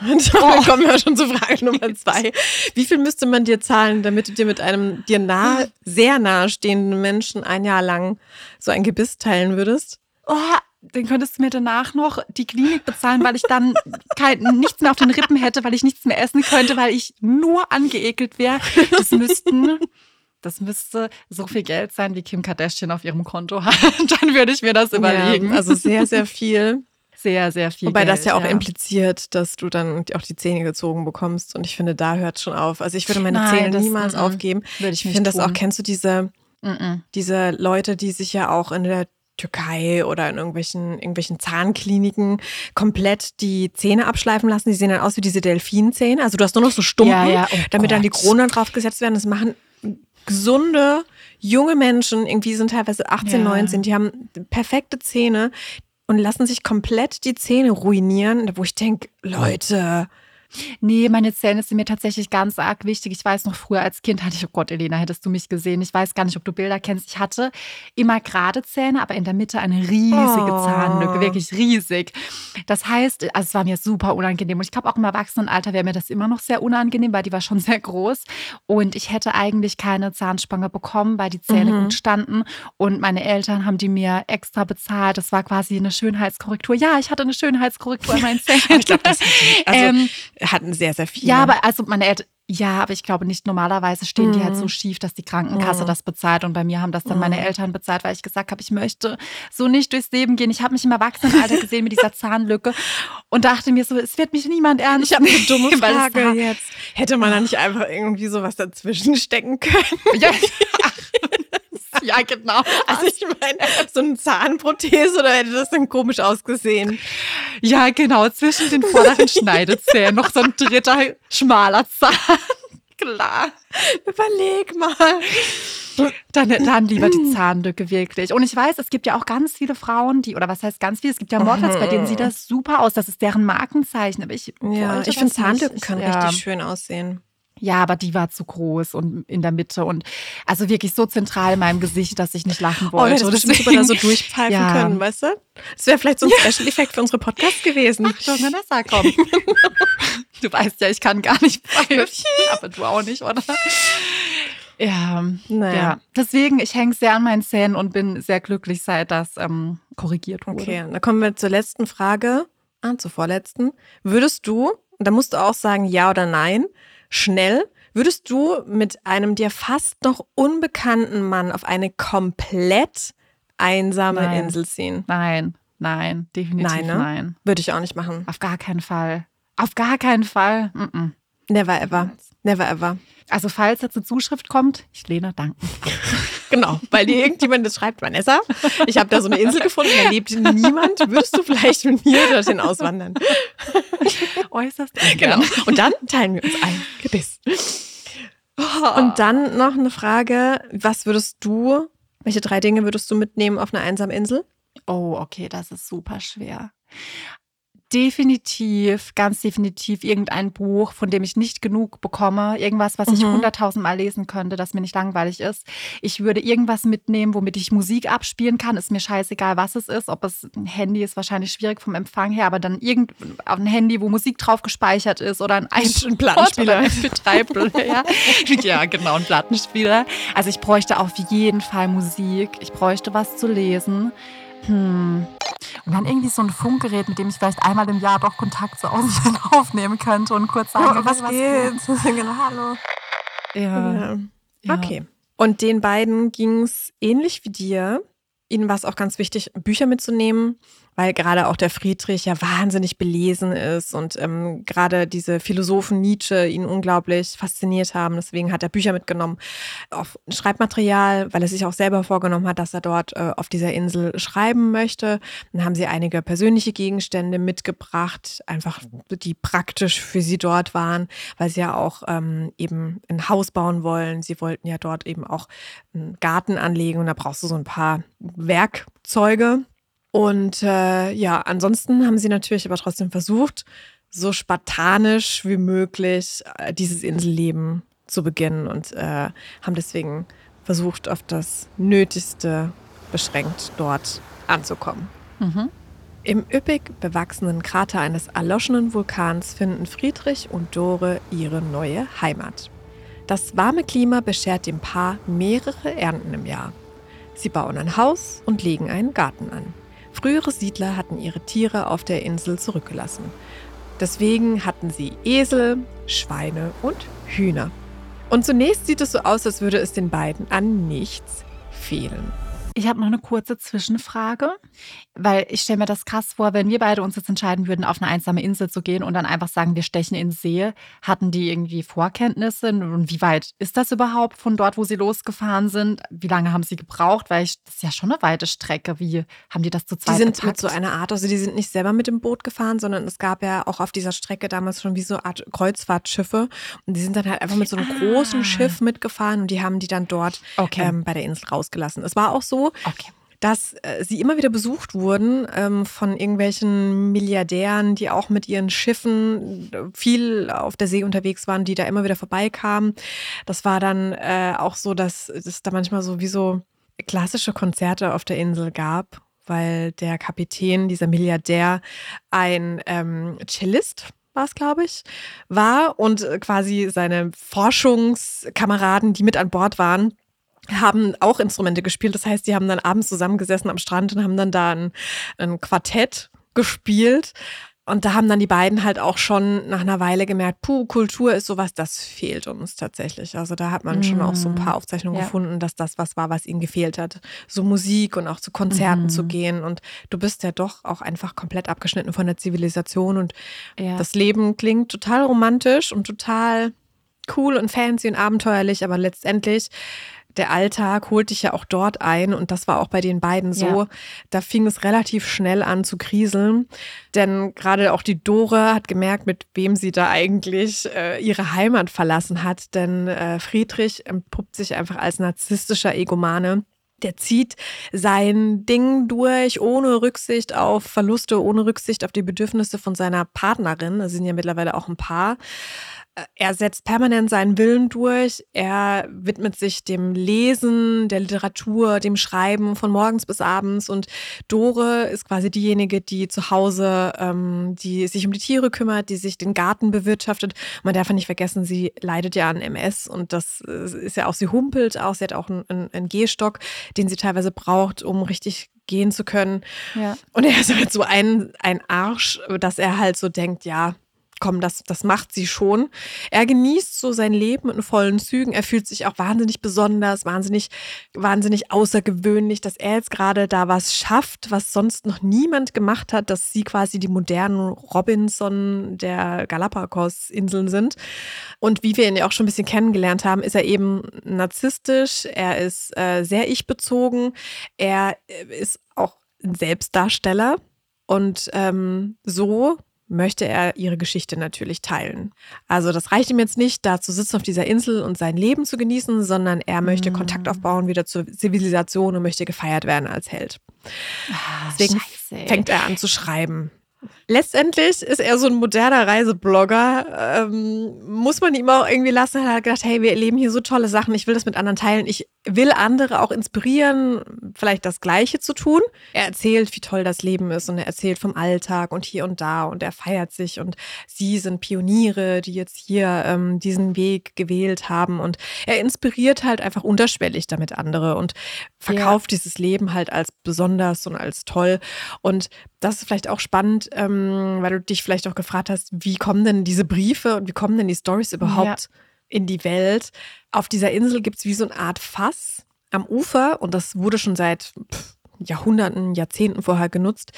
Und dann kommen wir schon zu Frage Nummer zwei. Wie viel müsste man dir zahlen, damit du dir mit einem dir nah, sehr nahe stehenden Menschen ein Jahr lang so ein Gebiss teilen würdest? Oh, dann könntest du mir danach noch die Klinik bezahlen, weil ich dann kein, nichts mehr auf den Rippen hätte, weil ich nichts mehr essen könnte, weil ich nur angeekelt wäre. Das müssten, das müsste so viel Geld sein, wie Kim Kardashian auf ihrem Konto hat. Dann würde ich mir das überlegen. Ja, also sehr, sehr viel. Sehr, sehr viel. Wobei Geld, das ja auch ja. impliziert, dass du dann auch die Zähne gezogen bekommst. Und ich finde, da hört schon auf. Also ich würde meine Nein, Zähne niemals m mm, aufgeben. Würde ich, ich finde das auch, kennst du diese Mm -mm. Diese Leute, die sich ja auch in der Türkei oder in irgendwelchen, irgendwelchen Zahnkliniken komplett die Zähne abschleifen lassen. Die sehen dann aus wie diese Delfinzähne. Also du hast nur noch so Stumpen, Ja, ja. Oh damit dann die Gott. Kronen draufgesetzt werden. Das machen gesunde, junge Menschen, irgendwie sind teilweise 18, Ja. 19, die haben perfekte Zähne und lassen sich komplett die Zähne ruinieren, wo ich denke, Leute, Nee, meine Zähne sind mir tatsächlich ganz arg wichtig. Ich weiß noch, früher als Kind hatte ich, oh Gott, Elena, hättest du mich gesehen. Ich weiß gar nicht, ob du Bilder kennst. Ich hatte immer gerade Zähne, aber in der Mitte eine riesige Oh. Zahnlücke, wirklich riesig. Das heißt, also es war mir super unangenehm. Und ich glaube, auch im Erwachsenenalter wäre mir das immer noch sehr unangenehm, weil die war schon sehr groß. Und ich hätte eigentlich keine Zahnspange bekommen, weil die Zähne Mhm. gut standen. Und meine Eltern haben die mir extra bezahlt. Das war quasi eine Schönheitskorrektur. Ja, ich hatte eine Schönheitskorrektur an meinen Zähnen. Ich glaube, das also, ähm, hatten sehr, sehr viele. ja, aber also meine Eltern, ja, aber ich glaube nicht, normalerweise stehen die halt Mhm. so schief, dass die Krankenkasse Mhm. das bezahlt. Und bei mir haben das dann meine Mhm. Eltern bezahlt, weil ich gesagt habe, ich möchte so nicht durchs Leben gehen. Ich habe mich im Erwachsenenalter gesehen mit dieser Zahnlücke und dachte mir so, es wird mich niemand ernst Ich habe eine dumme Frage war- jetzt. Hätte man da nicht einfach irgendwie sowas dazwischen stecken können? Ja, ja, genau. Also ich meine, so eine Zahnprothese oder hätte das dann komisch ausgesehen? Ja, genau. Zwischen den vorderen Schneidezähnen noch so ein dritter schmaler Zahn. Klar. Überleg mal. Dann, dann lieber die Zahnlücke wirklich. Und ich weiß, es gibt ja auch ganz viele Frauen, die, oder was heißt ganz viele, es gibt ja Models, bei denen sieht das super aus. Das ist deren Markenzeichen. Aber ich, Ja, ich finde Zahnlücken nicht. können ja. richtig schön aussehen. Ja, aber die war zu groß und in der Mitte und also wirklich so zentral in meinem Gesicht, dass ich nicht lachen Oh, wollte. hättest du super da so durchpfeifen Ja. können, weißt du? Das wäre vielleicht so ein Special-Effekt für unsere Podcast gewesen. Achtung, Vanessa, komm. du weißt ja, ich kann gar nicht pfeifen, aber du auch nicht, oder? Ja, Naja. ja. Deswegen, ich hänge sehr an meinen Zähnen und bin sehr glücklich, seit das ähm, korrigiert wurde. Okay, dann kommen wir zur letzten Frage. Ah, zur vorletzten. Würdest du, und da musst du auch sagen ja oder nein, schnell, würdest du mit einem dir fast noch unbekannten Mann auf eine komplett einsame Nein. Insel ziehen? Nein, nein, definitiv Nein, nein. ne? Würde ich auch nicht machen. Auf gar keinen Fall. Auf gar keinen Fall. Mm -mm. Never ever. Never ever. Also falls jetzt eine Zuschrift kommt, ich lehne danken. Genau, weil dir irgendjemand das schreibt, Vanessa, ich habe da so eine Insel gefunden, da lebt niemand, würdest du vielleicht mit mir dorthin auswandern? Äußerst Genau. Und dann teilen wir uns ein Gebiss. Und dann noch eine Frage, was würdest du, welche drei Dinge würdest du mitnehmen auf einer einsamen Insel? Oh, okay, das ist super schwer. Definitiv, ganz definitiv irgendein Buch, von dem ich nicht genug bekomme. Irgendwas, was ich Mhm. hunderttausendmal lesen könnte, das mir nicht langweilig ist. Ich würde irgendwas mitnehmen, womit ich Musik abspielen kann. Ist mir scheißegal, was es ist. Ob es ein Handy ist, wahrscheinlich schwierig vom Empfang her, aber dann irgend ein Handy, wo Musik drauf gespeichert ist oder ein iPod Plattenspieler. oder ein MP3-Player. ja, genau, ein Plattenspieler. Also ich bräuchte auf jeden Fall Musik. Ich bräuchte was zu lesen. Hm. Und dann irgendwie so ein Funkgerät, mit dem ich vielleicht einmal im Jahr doch Kontakt zu Außen aufnehmen könnte und kurz sagen, geht? genau, hallo. Ja. Ja. ja. Okay. Und den beiden ging es ähnlich wie dir. Ihnen war es auch ganz wichtig, Bücher mitzunehmen, weil gerade auch der Friedrich ja wahnsinnig belesen ist und ähm, gerade diese Philosophen Nietzsche ihn unglaublich fasziniert haben. Deswegen hat er Bücher mitgenommen, auf Schreibmaterial, weil er sich auch selber vorgenommen hat, dass er dort äh, auf dieser Insel schreiben möchte. Dann haben sie einige persönliche Gegenstände mitgebracht, einfach die praktisch für sie dort waren, weil sie ja auch ähm, eben ein Haus bauen wollen. Sie wollten ja dort eben auch einen Garten anlegen und da brauchst du so ein paar Werkzeuge. Und äh, ja, ansonsten haben sie natürlich aber trotzdem versucht, so spartanisch wie möglich äh, dieses Inselleben zu beginnen und äh, haben deswegen versucht, auf das Nötigste beschränkt dort anzukommen. Mhm. Im üppig bewachsenen Krater eines erloschenen Vulkans finden Friedrich und Dore ihre neue Heimat. Das warme Klima beschert dem Paar mehrere Ernten im Jahr. Sie bauen ein Haus und legen einen Garten an. Frühere Siedler hatten ihre Tiere auf der Insel zurückgelassen. Deswegen hatten sie Esel, Schweine und Hühner. Und zunächst sieht es so aus, als würde es den beiden an nichts fehlen. Ich habe noch eine kurze Zwischenfrage, weil ich stelle mir das krass vor, wenn wir beide uns jetzt entscheiden würden, auf eine einsame Insel zu gehen und dann einfach sagen, wir stechen in See. Hatten die irgendwie Vorkenntnisse? Und wie weit ist das überhaupt von dort, wo sie losgefahren sind? Wie lange haben sie gebraucht? Weil ich, das ist ja schon eine weite Strecke. Wie haben die das zu zweit Die sind gepackt? mit so einer Art, also die sind nicht selber mit dem Boot gefahren, sondern es gab ja auch auf dieser Strecke damals schon wie so eine Art Kreuzfahrtschiffe. Und die sind dann halt einfach mit so einem ah. großen Schiff mitgefahren und die haben die dann dort okay. ähm, bei der Insel rausgelassen. Es war auch so, okay. dass äh, sie immer wieder besucht wurden ähm, von irgendwelchen Milliardären, die auch mit ihren Schiffen äh, viel auf der See unterwegs waren, die da immer wieder vorbeikamen. Das war dann äh, auch so, dass es da manchmal so wie so klassische Konzerte auf der Insel gab, weil der Kapitän, dieser Milliardär, ein ähm, Cellist war es, glaube ich, war und quasi seine Forschungskameraden, die mit an Bord waren, haben auch Instrumente gespielt. Das heißt, die haben dann abends zusammengesessen am Strand und haben dann da ein, ein Quartett gespielt. Und da haben dann die beiden halt auch schon nach einer Weile gemerkt, puh, Kultur ist sowas, das fehlt uns tatsächlich. Also da hat man mm. schon auch so ein paar mm. Aufzeichnungen ja. gefunden, dass das was war, was ihnen gefehlt hat. So Musik und auch zu Konzerten mm. zu gehen. Und du bist ja doch auch einfach komplett abgeschnitten von der Zivilisation. Und ja. das Leben klingt total romantisch und total cool und fancy und abenteuerlich, aber letztendlich der Alltag holt dich ja auch dort ein und das war auch bei den beiden so. Ja. Da fing es relativ schnell an zu kriseln, denn gerade auch die Dore hat gemerkt, mit wem sie da eigentlich äh, ihre Heimat verlassen hat, denn äh, Friedrich entpuppt sich einfach als narzisstischer Egomane. Der zieht sein Ding durch, ohne Rücksicht auf Verluste, ohne Rücksicht auf die Bedürfnisse von seiner Partnerin. Da sind ja mittlerweile auch ein Paar er setzt permanent seinen Willen durch. Er widmet sich dem Lesen, der Literatur, dem Schreiben von morgens bis abends. Und Dore ist quasi diejenige, die zu Hause, ähm, die sich um die Tiere kümmert, die sich den Garten bewirtschaftet. Man darf ja nicht vergessen, sie leidet ja an MS und das äh, ist ja auch, sie humpelt auch. Sie hat auch einen, einen Gehstock, den sie teilweise braucht, um richtig gehen zu können. Ja. Und er ist halt so ein, ein Arsch, dass er halt so denkt, ja, komm, das, das macht sie schon. Er genießt so sein Leben in vollen Zügen. Er fühlt sich auch wahnsinnig besonders, wahnsinnig, wahnsinnig außergewöhnlich, dass er jetzt gerade da was schafft, was sonst noch niemand gemacht hat, dass sie quasi die modernen Robinson der Galapagos-Inseln sind. Und wie wir ihn ja auch schon ein bisschen kennengelernt haben, ist er eben narzisstisch, er ist äh, sehr ich-bezogen, er äh, ist auch ein Selbstdarsteller. Und ähm, so möchte er ihre Geschichte natürlich teilen. Also das reicht ihm jetzt nicht, da zu sitzen auf dieser Insel und sein Leben zu genießen, sondern er möchte mhm. Kontakt aufbauen wieder zur Zivilisation und möchte gefeiert werden als Held. Ah, Deswegen Scheiße. fängt er an zu schreiben. Letztendlich ist er so ein moderner Reiseblogger. Ähm, muss man ihm auch irgendwie lassen. Er hat gedacht, hey, wir erleben hier so tolle Sachen. Ich will das mit anderen teilen. Ich will andere auch inspirieren, vielleicht das Gleiche zu tun. Er erzählt, wie toll das Leben ist und er erzählt vom Alltag und hier und da und er feiert sich und sie sind Pioniere, die jetzt hier ähm, diesen Weg gewählt haben und er inspiriert halt einfach unterschwellig damit andere und verkauft ja. dieses Leben halt als besonders und als toll und das ist vielleicht auch spannend, ähm, weil du dich vielleicht auch gefragt hast, wie kommen denn diese Briefe und wie kommen denn die Stories überhaupt ja. in die Welt? Auf dieser Insel gibt es wie so eine Art Fass am Ufer und das wurde schon seit pff, Jahrhunderten, Jahrzehnten vorher genutzt,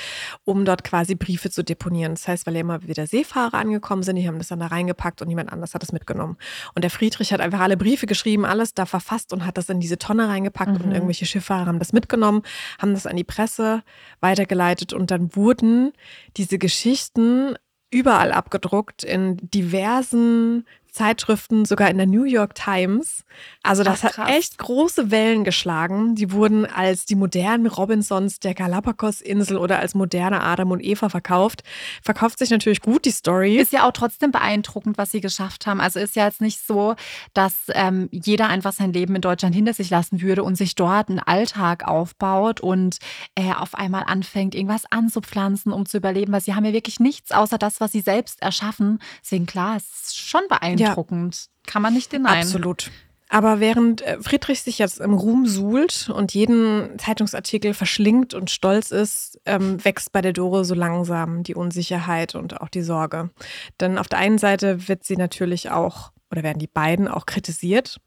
um dort quasi Briefe zu deponieren. Das heißt, weil ja immer wieder Seefahrer angekommen sind, die haben das dann da reingepackt und jemand anders hat es mitgenommen. Und der Friedrich hat einfach alle Briefe geschrieben, alles da verfasst und hat das in diese Tonne reingepackt mhm. und irgendwelche Schifffahrer haben das mitgenommen, haben das an die Presse weitergeleitet und dann wurden diese Geschichten überall abgedruckt in diversen Zeitschriften, sogar in der New York Times. Also das Ach, hat echt große Wellen geschlagen. Die wurden als die modernen Robinsons der Galapagos-Insel oder als moderne Adam und Eva verkauft. Verkauft sich natürlich gut, die Story. Ist ja auch trotzdem beeindruckend, was sie geschafft haben. Also ist ja jetzt nicht so, dass ähm, jeder einfach sein Leben in Deutschland hinter sich lassen würde und sich dort einen Alltag aufbaut und äh, auf einmal anfängt, irgendwas anzupflanzen, um zu überleben. Weil sie haben ja wirklich nichts außer das, was sie selbst erschaffen. Deswegen klar, es ist schon beeindruckend beeindruckend. Ja. Kann man nicht denyen. Absolut. Aber während äh, Friedrich sich jetzt im Ruhm suhlt und jeden Zeitungsartikel verschlingt und stolz ist, ähm, wächst bei der Dore so langsam die Unsicherheit und auch die Sorge. Denn auf der einen Seite wird sie natürlich auch, oder werden die beiden auch kritisiert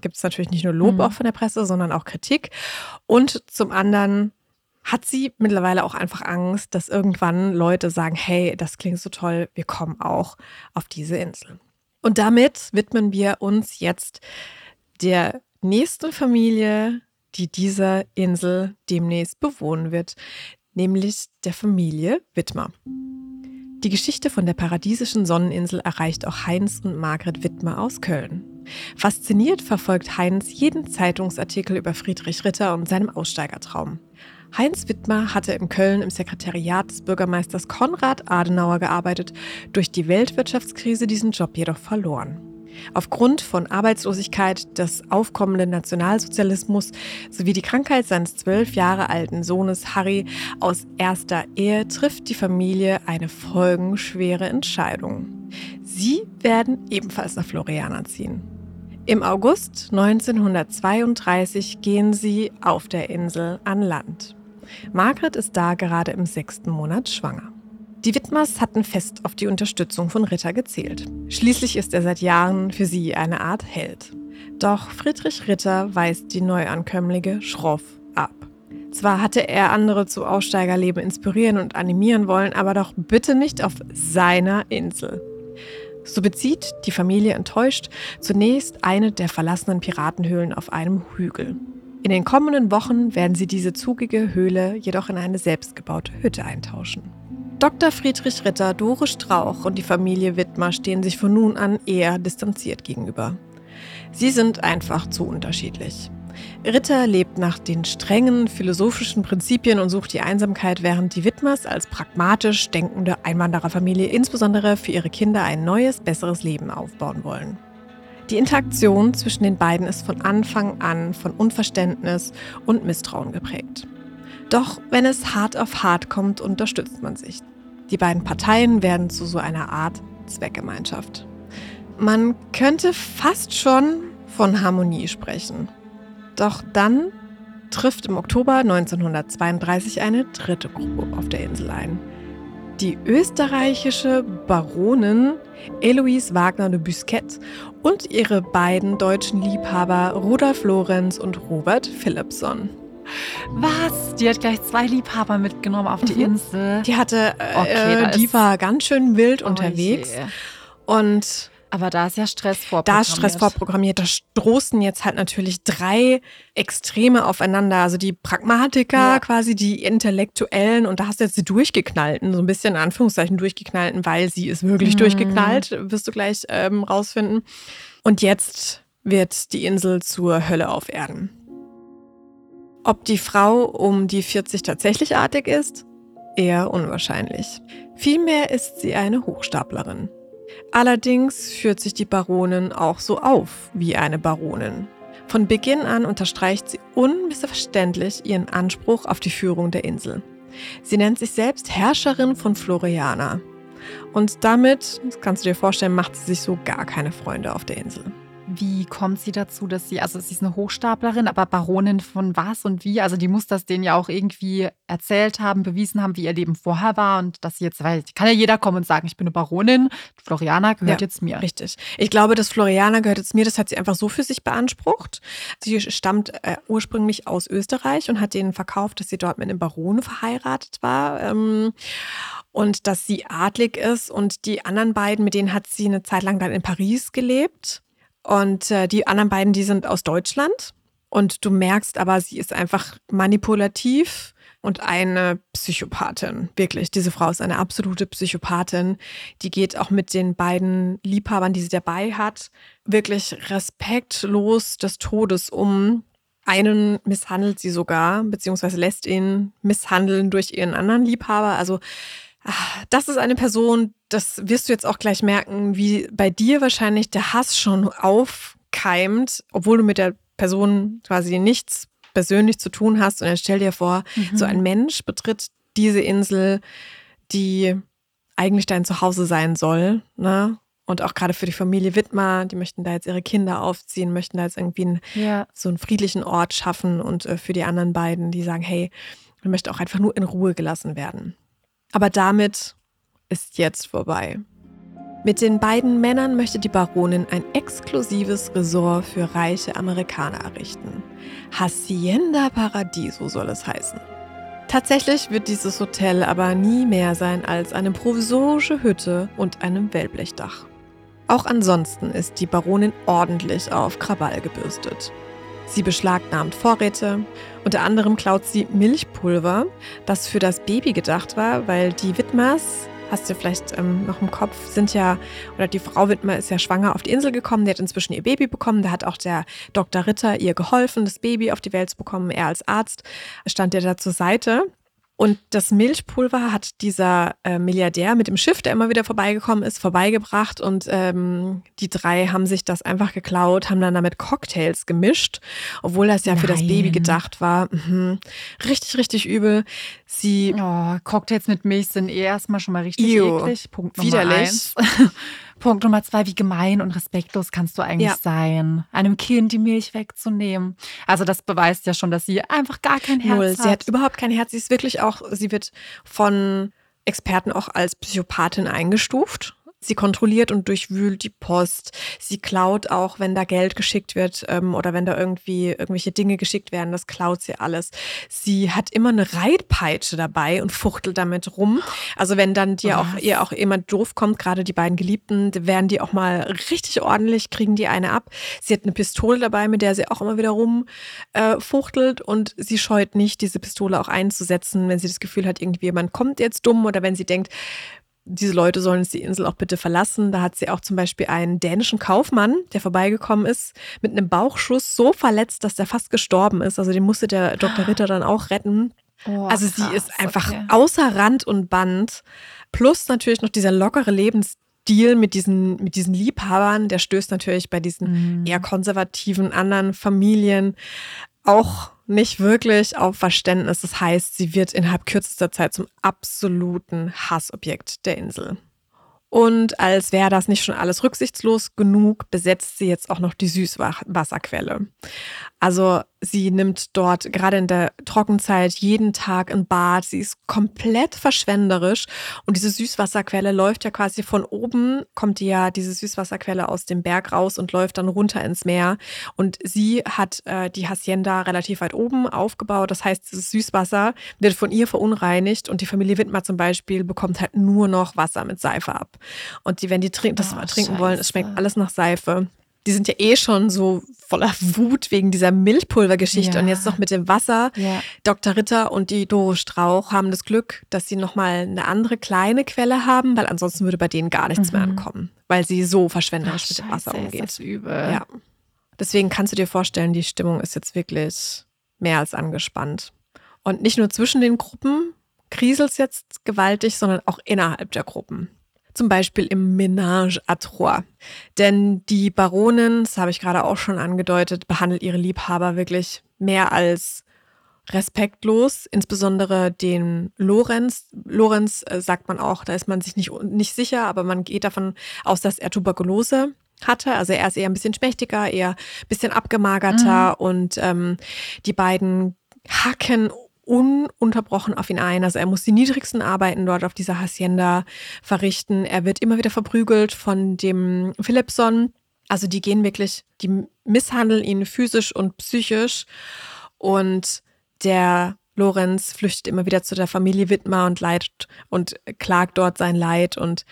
gibt es natürlich nicht nur Lob mhm. auch von der Presse, sondern auch Kritik. Und zum anderen hat sie mittlerweile auch einfach Angst, dass irgendwann Leute sagen, hey, das klingt so toll, wir kommen auch auf diese Insel. Und damit widmen wir uns jetzt der nächsten Familie, die diese Insel demnächst bewohnen wird, nämlich der Familie Wittmer. Die Geschichte von der paradiesischen Sonneninsel erreicht auch Heinz und Margret Wittmer aus Köln. Fasziniert verfolgt Heinz jeden Zeitungsartikel über Friedrich Ritter und seinem Aussteigertraum. Heinz Wittmer hatte in Köln im Sekretariat des Bürgermeisters Konrad Adenauer gearbeitet, durch die Weltwirtschaftskrise diesen Job jedoch verloren. Aufgrund von Arbeitslosigkeit, des aufkommenden Nationalsozialismus sowie die Krankheit seines zwölf Jahre alten Sohnes Harry aus erster Ehe trifft die Familie eine folgenschwere Entscheidung. Sie werden ebenfalls nach Floriana ziehen. Im August 1932 gehen sie auf der Insel an Land. Margret ist da gerade im sechsten Monat schwanger. Die Wittmers hatten fest auf die Unterstützung von Ritter gezählt. Schließlich ist er seit Jahren für sie eine Art Held. Doch Friedrich Ritter weist die Neuankömmlinge schroff ab. Zwar hatte er andere zu Aussteigerleben inspirieren und animieren wollen, aber doch bitte nicht auf seiner Insel. So bezieht die Familie enttäuscht zunächst eine der verlassenen Piratenhöhlen auf einem Hügel. In den kommenden Wochen werden sie diese zugige Höhle jedoch in eine selbstgebaute Hütte eintauschen. Dr. Friedrich Ritter, Dore Strauch und die Familie Wittmer stehen sich von nun an eher distanziert gegenüber. Sie sind einfach zu unterschiedlich. Ritter lebt nach den strengen philosophischen Prinzipien und sucht die Einsamkeit, während die Wittmers als pragmatisch denkende Einwandererfamilie insbesondere für ihre Kinder ein neues, besseres Leben aufbauen wollen. Die Interaktion zwischen den beiden ist von Anfang an von Unverständnis und Misstrauen geprägt. Doch wenn es hart auf hart kommt, unterstützt man sich. Die beiden Parteien werden zu so einer Art Zweckgemeinschaft. Man könnte fast schon von Harmonie sprechen. Doch dann trifft im Oktober 1932 eine dritte Gruppe auf der Insel ein. Die österreichische Baronin Eloise Wagner de Busquet und ihre beiden deutschen Liebhaber Rudolf Lorenz und Robert Philipson. Was? Die hat gleich zwei Liebhaber mitgenommen auf die mhm. Insel. Die hatte, äh, okay, die war ganz schön wild oh unterwegs. Je. Und aber da ist ja Stress vorprogrammiert. Da ist Stress vorprogrammiert. Da stoßen jetzt halt natürlich drei Extreme aufeinander. Also die Pragmatiker, ja. quasi die Intellektuellen. Und da hast du jetzt die Durchgeknallten, so ein bisschen in Anführungszeichen Durchgeknallten, weil sie ist wirklich mhm. durchgeknallt, wirst du gleich ähm, rausfinden. Und jetzt wird die Insel zur Hölle auf Erden. Ob die Frau um die 40 tatsächlich artig ist? Eher unwahrscheinlich. Vielmehr ist sie eine Hochstaplerin. Allerdings führt sich die Baronin auch so auf wie eine Baronin. Von Beginn an unterstreicht sie unmissverständlich ihren Anspruch auf die Führung der Insel. Sie nennt sich selbst Herrscherin von Floriana. Und damit, das kannst du dir vorstellen, macht sie sich so gar keine Freunde auf der Insel. Wie kommt sie dazu, dass sie, also sie ist eine Hochstaplerin, aber Baronin von was und wie? Also die muss das denen ja auch irgendwie erzählt haben, bewiesen haben, wie ihr Leben vorher war und dass sie jetzt, weil kann ja jeder kommen und sagen, ich bin eine Baronin, Floriana gehört ja, jetzt mir. Richtig. Ich glaube, dass Floriana gehört jetzt mir, das hat sie einfach so für sich beansprucht. Sie stammt äh, ursprünglich aus Österreich und hat denen verkauft, dass sie dort mit einem Baron verheiratet war. Ähm, und dass sie adlig ist und die anderen beiden, mit denen hat sie eine Zeit lang dann in Paris gelebt. Und äh, die anderen beiden, die sind aus Deutschland. Und du merkst aber, sie ist einfach manipulativ und eine Psychopathin. Wirklich, diese Frau ist eine absolute Psychopathin. Die geht auch mit den beiden Liebhabern, die sie dabei hat, wirklich respektlos des Todes um. Einen misshandelt sie sogar, beziehungsweise lässt ihn misshandeln durch ihren anderen Liebhaber. Also das ist eine Person, das wirst du jetzt auch gleich merken, wie bei dir wahrscheinlich der Hass schon aufkeimt, obwohl du mit der Person quasi nichts persönlich zu tun hast. Und dann stell dir vor, mhm. so ein Mensch betritt diese Insel, die eigentlich dein Zuhause sein soll. Ne? Und auch gerade für die Familie Wittmer, die möchten da jetzt ihre Kinder aufziehen, möchten da jetzt irgendwie einen, ja. so einen friedlichen Ort schaffen. Und äh, für die anderen beiden, die sagen, hey, man möchte auch einfach nur in Ruhe gelassen werden. Aber damit ist jetzt vorbei. Mit den beiden Männern möchte die Baronin ein exklusives Resort für reiche Amerikaner errichten. Hacienda Paradiso soll es heißen. Tatsächlich wird dieses Hotel aber nie mehr sein als eine provisorische Hütte und einem Wellblechdach. Auch ansonsten ist die Baronin ordentlich auf Krawall gebürstet. Sie beschlagnahmt Vorräte, unter anderem klaut sie Milchpulver, das für das Baby gedacht war, weil die Widmers hast du vielleicht ähm, noch im Kopf, sind ja, oder die Frau Wittmer ist ja schwanger auf die Insel gekommen, die hat inzwischen ihr Baby bekommen, da hat auch der Dr. Ritter ihr geholfen, das Baby auf die Welt zu bekommen. Er als Arzt stand ihr da zur Seite. Und das Milchpulver hat dieser äh, Milliardär mit dem Schiff, der immer wieder vorbeigekommen ist, vorbeigebracht. Und ähm, die drei haben sich das einfach geklaut, haben dann damit Cocktails gemischt, obwohl das ja Nein. für das Baby gedacht war. Mhm. Richtig, richtig übel. Sie. Oh, Cocktails mit Milch sind eh erstmal schon mal richtig Ew, eklig. Punkt Nummer widerlich. eins. Punkt Nummer zwei, wie gemein und respektlos kannst du eigentlich ja. sein, einem Kind die Milch wegzunehmen. Also das beweist ja schon, dass sie einfach gar kein Herz Null. hat. Sie hat überhaupt kein Herz. Sie ist wirklich auch, sie wird von Experten auch als Psychopathin eingestuft. Sie kontrolliert und durchwühlt die Post. Sie klaut auch, wenn da Geld geschickt wird ähm, oder wenn da irgendwie irgendwelche Dinge geschickt werden. Das klaut sie alles. Sie hat immer eine Reitpeitsche dabei und fuchtelt damit rum. Also wenn dann dir auch, ihr auch jemand doof kommt, gerade die beiden Geliebten, werden die auch mal richtig ordentlich, kriegen die eine ab. Sie hat eine Pistole dabei, mit der sie auch immer wieder rumfuchtelt äh, und sie scheut nicht, diese Pistole auch einzusetzen, wenn sie das Gefühl hat, irgendwie jemand kommt jetzt dumm oder wenn sie denkt, diese Leute sollen jetzt die Insel auch bitte verlassen. Da hat sie auch zum Beispiel einen dänischen Kaufmann, der vorbeigekommen ist, mit einem Bauchschuss so verletzt, dass der fast gestorben ist. Also den musste der Dr. Ritter dann auch retten. Oh, also krass, sie ist einfach okay. außer Rand und Band. Plus natürlich noch dieser lockere Lebensstil mit diesen, mit diesen Liebhabern, der stößt natürlich bei diesen mm. eher konservativen anderen Familien auch nicht wirklich auf Verständnis. Das heißt, sie wird innerhalb kürzester Zeit zum absoluten Hassobjekt der Insel. Und als wäre das nicht schon alles rücksichtslos genug, besetzt sie jetzt auch noch die Süßwasserquelle. Also sie nimmt dort gerade in der Trockenzeit jeden Tag ein Bad. Sie ist komplett verschwenderisch. Und diese Süßwasserquelle läuft ja quasi von oben, kommt ja diese Süßwasserquelle aus dem Berg raus und läuft dann runter ins Meer. Und sie hat äh, die Hacienda relativ weit oben aufgebaut. Das heißt, dieses Süßwasser wird von ihr verunreinigt und die Familie Wittmer zum Beispiel bekommt halt nur noch Wasser mit Seife ab. Und die, wenn die trink das oh, trinken Scheiße. wollen, es schmeckt alles nach Seife die sind ja eh schon so voller Wut wegen dieser Milchpulvergeschichte ja. und jetzt noch mit dem Wasser. Ja. Dr. Ritter und die Doro Strauch haben das Glück, dass sie nochmal eine andere kleine Quelle haben, weil ansonsten würde bei denen gar nichts mhm. mehr ankommen, weil sie so verschwenderisch Ach, mit dem Wasser umgeht. Ist das übel. Ja. Deswegen kannst du dir vorstellen, die Stimmung ist jetzt wirklich mehr als angespannt. Und nicht nur zwischen den Gruppen kriselt es jetzt gewaltig, sondern auch innerhalb der Gruppen zum Beispiel im Ménage à Trois. Denn die Baronin, das habe ich gerade auch schon angedeutet, behandelt ihre Liebhaber wirklich mehr als respektlos, insbesondere den Lorenz. Lorenz äh, sagt man auch, da ist man sich nicht, nicht sicher, aber man geht davon aus, dass er Tuberkulose hatte. Also er ist eher ein bisschen schmächtiger, eher ein bisschen abgemagerter mhm. und ähm, die beiden hacken ununterbrochen auf ihn ein. Also er muss die niedrigsten Arbeiten dort auf dieser Hacienda verrichten. Er wird immer wieder verprügelt von dem Philipson. Also die gehen wirklich, die misshandeln ihn physisch und psychisch. Und der Lorenz flüchtet immer wieder zu der Familie Wittmer und leidet und klagt dort sein Leid und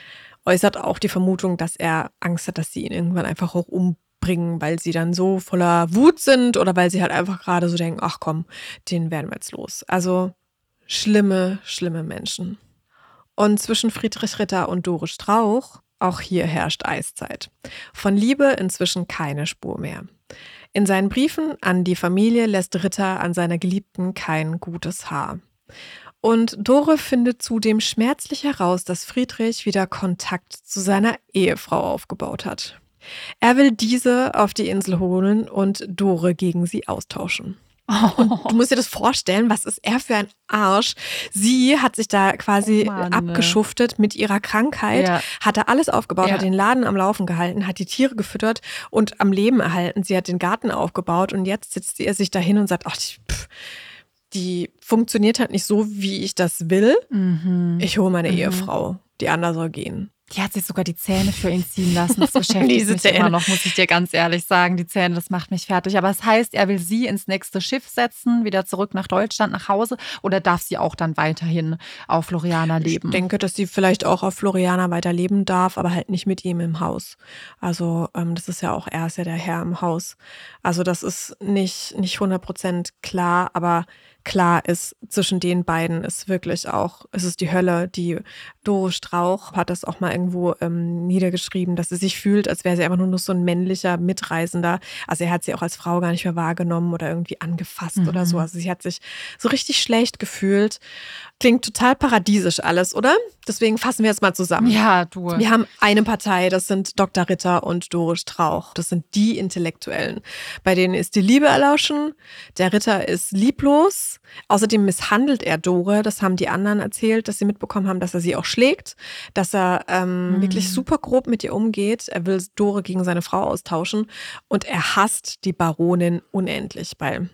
äußert auch die Vermutung, dass er Angst hat, dass sie ihn irgendwann einfach auch umbringen bringen, weil sie dann so voller Wut sind oder weil sie halt einfach gerade so denken, ach komm, den werden wir jetzt los. Also schlimme, schlimme Menschen. Und zwischen Friedrich Ritter und Dore Strauch, auch hier herrscht Eiszeit. Von Liebe inzwischen keine Spur mehr. In seinen Briefen an die Familie lässt Ritter an seiner Geliebten kein gutes Haar. Und Dore findet zudem schmerzlich heraus, dass Friedrich wieder Kontakt zu seiner Ehefrau aufgebaut hat. Er will diese auf die Insel holen und Dore gegen sie austauschen. Und du musst dir das vorstellen, was ist er für ein Arsch? Sie hat sich da quasi oh Mann, abgeschuftet mit ihrer Krankheit, ja. hat da alles aufgebaut, ja. hat den Laden am Laufen gehalten, hat die Tiere gefüttert und am Leben erhalten. Sie hat den Garten aufgebaut und jetzt sitzt er sich dahin und sagt, ach, pff, die funktioniert halt nicht so, wie ich das will. Mhm. Ich hole meine mhm. Ehefrau, die andere soll gehen. Die hat sich sogar die Zähne für ihn ziehen lassen. Das beschäftigt mich Zähne. immer noch, muss ich dir ganz ehrlich sagen. Die Zähne, das macht mich fertig. Aber es das heißt, er will sie ins nächste Schiff setzen, wieder zurück nach Deutschland, nach Hause. Oder darf sie auch dann weiterhin auf Floriana leben? Ich denke, dass sie vielleicht auch auf Floriana weiter leben darf, aber halt nicht mit ihm im Haus. Also ähm, das ist ja auch, er ist ja der Herr im Haus. Also das ist nicht, nicht 100% klar, aber klar ist, zwischen den beiden ist wirklich auch, es ist die Hölle. Die Dore Strauch hat das auch mal irgendwo ähm, niedergeschrieben, dass sie sich fühlt, als wäre sie einfach nur noch so ein männlicher Mitreisender. Also er hat sie auch als Frau gar nicht mehr wahrgenommen oder irgendwie angefasst mhm. oder so. Mhm. Also sie hat sich so richtig schlecht gefühlt. Klingt total paradiesisch alles, oder? Deswegen fassen wir jetzt mal zusammen. Ja, du. Wir haben eine Partei, das sind Dr. Ritter und Dore Strauch. Das sind die Intellektuellen. Bei denen ist die Liebe erlauschen. Der Ritter ist lieblos. Außerdem misshandelt er Dore. Das haben die anderen erzählt, dass sie mitbekommen haben, dass er sie auch schlägt, dass er ähm, mhm. wirklich super grob mit ihr umgeht. Er will Dore gegen seine Frau austauschen und er hasst die Baronin unendlich, weil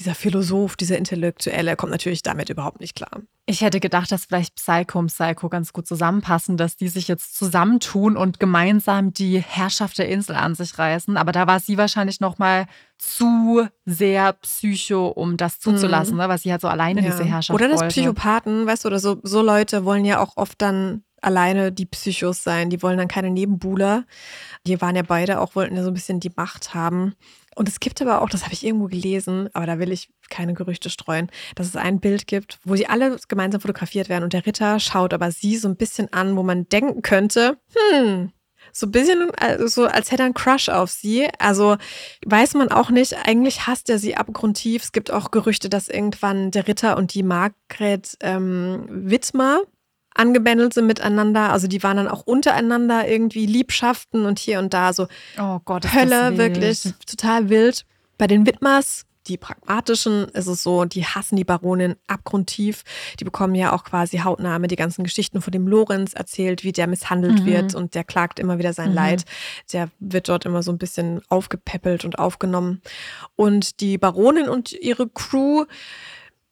dieser Philosoph, dieser Intellektuelle kommt natürlich damit überhaupt nicht klar. Ich hätte gedacht, dass vielleicht Psycho und Psycho ganz gut zusammenpassen, dass die sich jetzt zusammentun und gemeinsam die Herrschaft der Insel an sich reißen. Aber da war sie wahrscheinlich noch mal zu sehr Psycho, um das zuzulassen, mhm. ne? weil sie halt so alleine ja. diese Herrschaft Oder das wollte. Psychopathen, weißt du, oder so, so Leute wollen ja auch oft dann alleine die Psychos sein. Die wollen dann keine Nebenbuhler. Die waren ja beide auch, wollten ja so ein bisschen die Macht haben. Und es gibt aber auch, das habe ich irgendwo gelesen, aber da will ich keine Gerüchte streuen, dass es ein Bild gibt, wo sie alle gemeinsam fotografiert werden und der Ritter schaut aber sie so ein bisschen an, wo man denken könnte, hm, so ein bisschen äh, so, als hätte er einen Crush auf sie. Also weiß man auch nicht. Eigentlich hasst er sie abgrundtief. Es gibt auch Gerüchte, dass irgendwann der Ritter und die Margret ähm, Wittmer angebändelt sind miteinander. Also die waren dann auch untereinander irgendwie Liebschaften und hier und da so. Oh Gott, Hölle, wirklich total wild. Bei den Widmers, die pragmatischen, ist es so, die hassen die Baronin abgrundtief. Die bekommen ja auch quasi hautnah mit die ganzen Geschichten von dem Lorenz erzählt, wie der misshandelt mhm. wird und der klagt immer wieder sein mhm. Leid. Der wird dort immer so ein bisschen aufgepäppelt und aufgenommen. Und die Baronin und ihre Crew,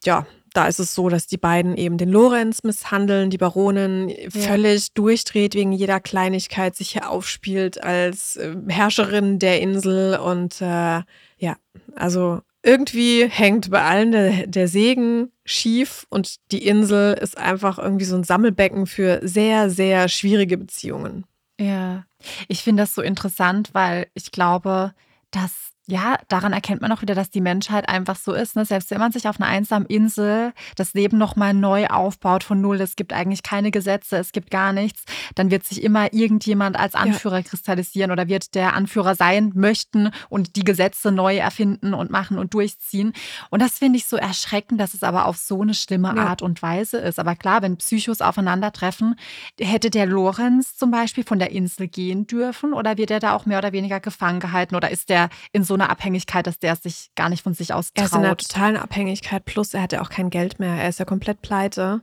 ja, da ist es so, dass die beiden eben den Lorenz misshandeln, die Baronin ja. völlig durchdreht wegen jeder Kleinigkeit, sich hier aufspielt als äh, Herrscherin der Insel und äh, ja, also irgendwie hängt bei allen der, der Segen schief und die Insel ist einfach irgendwie so ein Sammelbecken für sehr, sehr schwierige Beziehungen. Ja, ich finde das so interessant, weil ich glaube, dass ja, daran erkennt man auch wieder, dass die Menschheit einfach so ist. Ne? Selbst wenn man sich auf einer einsamen Insel das Leben nochmal neu aufbaut von Null, es gibt eigentlich keine Gesetze, es gibt gar nichts, dann wird sich immer irgendjemand als Anführer ja. kristallisieren oder wird der Anführer sein möchten und die Gesetze neu erfinden und machen und durchziehen. Und das finde ich so erschreckend, dass es aber auf so eine schlimme ja. Art und Weise ist. Aber klar, wenn Psychos aufeinandertreffen, hätte der Lorenz zum Beispiel von der Insel gehen dürfen oder wird er da auch mehr oder weniger gefangen gehalten oder ist der in so einer Abhängigkeit, dass der sich gar nicht von sich aus traut. Er ist in einer totalen Abhängigkeit, plus er hat ja auch kein Geld mehr. Er ist ja komplett pleite.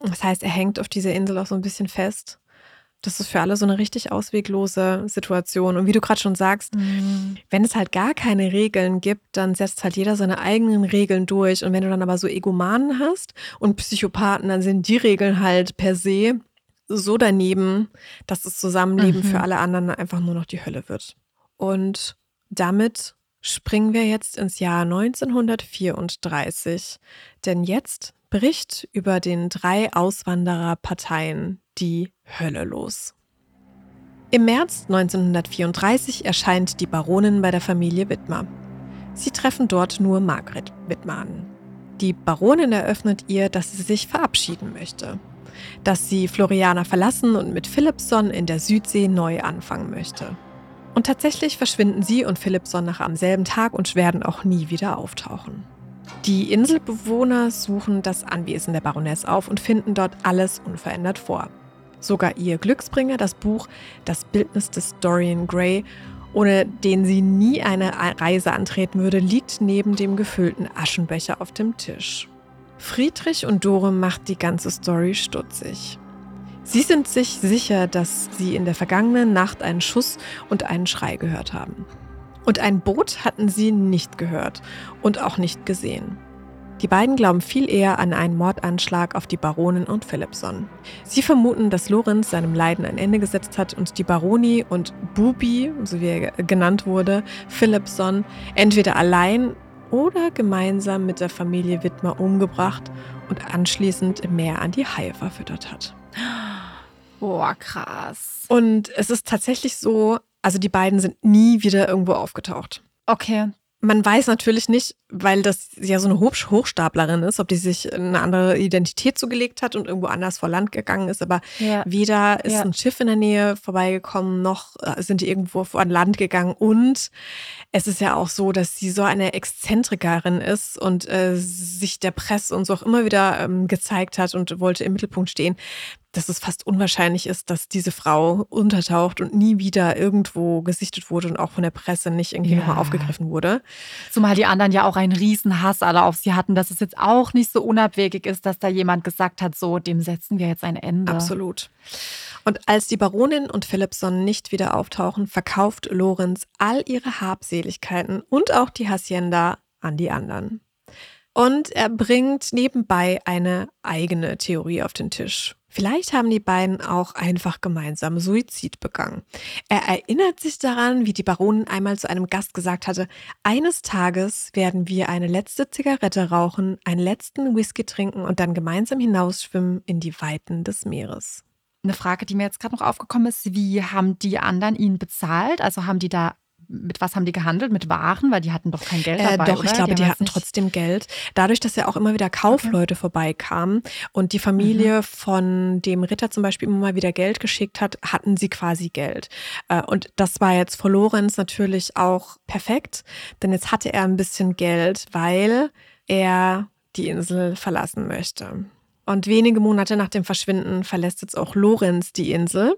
Das heißt, er hängt auf dieser Insel auch so ein bisschen fest. Das ist für alle so eine richtig ausweglose Situation. Und wie du gerade schon sagst, mhm. wenn es halt gar keine Regeln gibt, dann setzt halt jeder seine eigenen Regeln durch. Und wenn du dann aber so Egomanen hast und Psychopathen, dann sind die Regeln halt per se so daneben, dass das Zusammenleben mhm. für alle anderen einfach nur noch die Hölle wird. Und damit springen wir jetzt ins Jahr 1934, denn jetzt bricht über den drei Auswandererparteien die Hölle los. Im März 1934 erscheint die Baronin bei der Familie Wittmer. Sie treffen dort nur Margret Wittmer an. Die Baronin eröffnet ihr, dass sie sich verabschieden möchte, dass sie Floriana verlassen und mit Philipson in der Südsee neu anfangen möchte. Und tatsächlich verschwinden sie und Philipson nach am selben Tag und werden auch nie wieder auftauchen. Die Inselbewohner suchen das Anwesen der Baroness auf und finden dort alles unverändert vor. Sogar ihr Glücksbringer, das Buch Das Bildnis des Dorian Gray, ohne den sie nie eine Reise antreten würde, liegt neben dem gefüllten Aschenbecher auf dem Tisch. Friedrich und Dore macht die ganze Story stutzig. Sie sind sich sicher, dass sie in der vergangenen Nacht einen Schuss und einen Schrei gehört haben. Und ein Boot hatten sie nicht gehört und auch nicht gesehen. Die beiden glauben viel eher an einen Mordanschlag auf die Baronin und Philipson. Sie vermuten, dass Lorenz seinem Leiden ein Ende gesetzt hat und die Baroni und Bubi, so wie er genannt wurde, Philipson, entweder allein oder gemeinsam mit der Familie Wittmer umgebracht und anschließend im Meer an die Haie verfüttert hat. Boah, krass. Und es ist tatsächlich so, also die beiden sind nie wieder irgendwo aufgetaucht. Okay, man weiß natürlich nicht, weil das ja so eine Hochstaplerin ist, ob die sich eine andere Identität zugelegt hat und irgendwo anders vor Land gegangen ist. Aber ja. weder ist ja. ein Schiff in der Nähe vorbeigekommen, noch äh, sind die irgendwo vor Land gegangen. Und es ist ja auch so, dass sie so eine Exzentrikerin ist und äh, sich der Presse und so auch immer wieder ähm, gezeigt hat und wollte im Mittelpunkt stehen dass es fast unwahrscheinlich ist, dass diese Frau untertaucht und nie wieder irgendwo gesichtet wurde und auch von der Presse nicht irgendwie ja. nochmal aufgegriffen wurde. Zumal die anderen ja auch einen riesen Hass alle auf sie hatten, dass es jetzt auch nicht so unabwegig ist, dass da jemand gesagt hat, so, dem setzen wir jetzt ein Ende. Absolut. Und als die Baronin und Philipson nicht wieder auftauchen, verkauft Lorenz all ihre Habseligkeiten und auch die Hacienda an die anderen. Und er bringt nebenbei eine eigene Theorie auf den Tisch. Vielleicht haben die beiden auch einfach gemeinsam Suizid begangen. Er erinnert sich daran, wie die Baronin einmal zu einem Gast gesagt hatte, eines Tages werden wir eine letzte Zigarette rauchen, einen letzten Whisky trinken und dann gemeinsam hinausschwimmen in die Weiten des Meeres. Eine Frage, die mir jetzt gerade noch aufgekommen ist, wie haben die anderen ihn bezahlt? Also haben die da mit was haben die gehandelt? Mit Waren? Weil die hatten doch kein Geld äh, dabei. Äh, doch, oder? ich glaube, die, die hatten trotzdem Geld. Dadurch, dass ja auch immer wieder Kaufleute okay. vorbeikamen und die Familie mhm. von dem Ritter zum Beispiel immer mal wieder Geld geschickt hat, hatten sie quasi Geld. Äh, und das war jetzt für Lorenz natürlich auch perfekt, denn jetzt hatte er ein bisschen Geld, weil er die Insel verlassen möchte. Und wenige Monate nach dem Verschwinden verlässt jetzt auch Lorenz die Insel.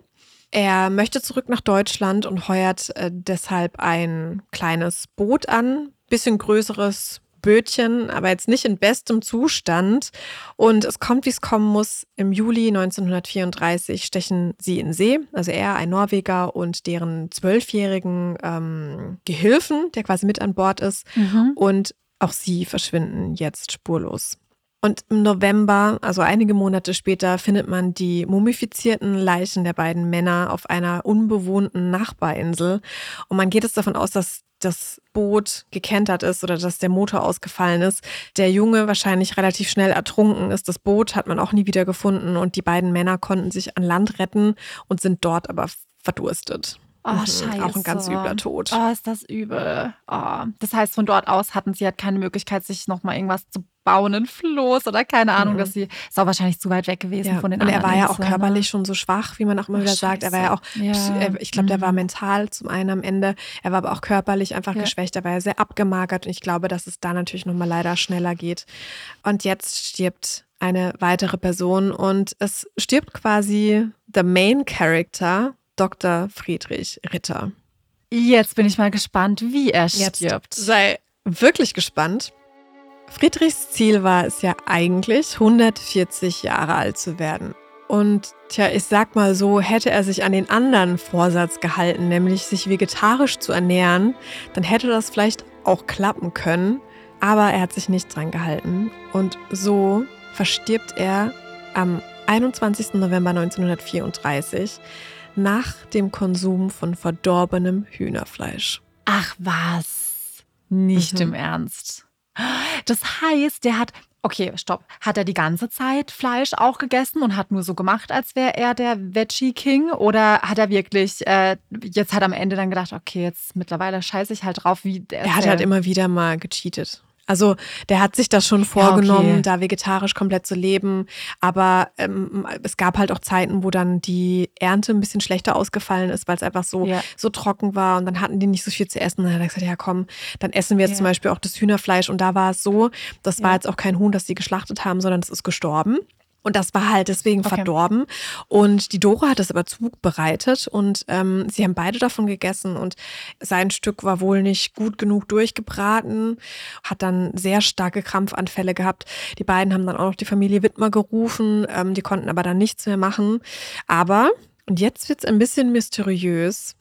Er möchte zurück nach Deutschland und heuert äh, deshalb ein kleines Boot an, bisschen größeres Bötchen, aber jetzt nicht in bestem Zustand. Und es kommt, wie es kommen muss. Im Juli 1934 stechen sie in See, also er, ein Norweger und deren zwölfjährigen ähm, Gehilfen, der quasi mit an Bord ist. Mhm. Und auch sie verschwinden jetzt spurlos. Und im November, also einige Monate später, findet man die mumifizierten Leichen der beiden Männer auf einer unbewohnten Nachbarinsel. Und man geht es davon aus, dass das Boot gekentert ist oder dass der Motor ausgefallen ist. Der Junge wahrscheinlich relativ schnell ertrunken ist. Das Boot hat man auch nie wieder gefunden und die beiden Männer konnten sich an Land retten und sind dort aber verdurstet. Oh, mhm, scheiße. Auch ein ganz übler Tod. Oh, ist das übel. Oh. Das heißt, von dort aus hatten sie halt keine Möglichkeit, sich nochmal irgendwas zu bauen, ein Floß oder keine Ahnung, mhm. dass sie, ist auch wahrscheinlich zu weit weg gewesen ja. von den Und anderen. er war ja auch ne? körperlich schon so schwach, wie man auch immer oh, wieder Scheiße. sagt. Er war ja auch, ja. ich glaube, der war mhm. mental zum einen am Ende. Er war aber auch körperlich einfach ja. geschwächt. Er war ja sehr abgemagert und ich glaube, dass es da natürlich nochmal leider schneller geht. Und jetzt stirbt eine weitere Person und es stirbt quasi the main character Dr. Friedrich Ritter. Jetzt bin ich mal gespannt, wie er stirbt. Jetzt sei wirklich gespannt. Friedrichs Ziel war es ja eigentlich, 140 Jahre alt zu werden. Und tja, ich sag mal so, hätte er sich an den anderen Vorsatz gehalten, nämlich sich vegetarisch zu ernähren, dann hätte das vielleicht auch klappen können. Aber er hat sich nicht dran gehalten. Und so verstirbt er am 21. November 1934 nach dem Konsum von verdorbenem Hühnerfleisch. Ach was, nicht mhm. im Ernst. Das heißt, der hat, okay, stopp, hat er die ganze Zeit Fleisch auch gegessen und hat nur so gemacht, als wäre er der Veggie King? Oder hat er wirklich, äh, jetzt hat er am Ende dann gedacht, okay, jetzt mittlerweile scheiße ich halt drauf, wie der. Er hat halt immer wieder mal gecheatet. Also der hat sich das schon vorgenommen, ja, okay. da vegetarisch komplett zu leben. Aber ähm, es gab halt auch Zeiten, wo dann die Ernte ein bisschen schlechter ausgefallen ist, weil es einfach so, ja. so trocken war und dann hatten die nicht so viel zu essen. Und dann hat er gesagt, ja komm, dann essen wir jetzt ja. zum Beispiel auch das Hühnerfleisch. Und da war es so, das war jetzt auch kein Huhn, das sie geschlachtet haben, sondern es ist gestorben. Und das war halt deswegen okay. verdorben. Und die Dora hat das aber zubereitet und ähm, sie haben beide davon gegessen. Und sein Stück war wohl nicht gut genug durchgebraten, hat dann sehr starke Krampfanfälle gehabt. Die beiden haben dann auch noch die Familie Wittmer gerufen, ähm, die konnten aber dann nichts mehr machen. Aber, und jetzt wird's ein bisschen mysteriös,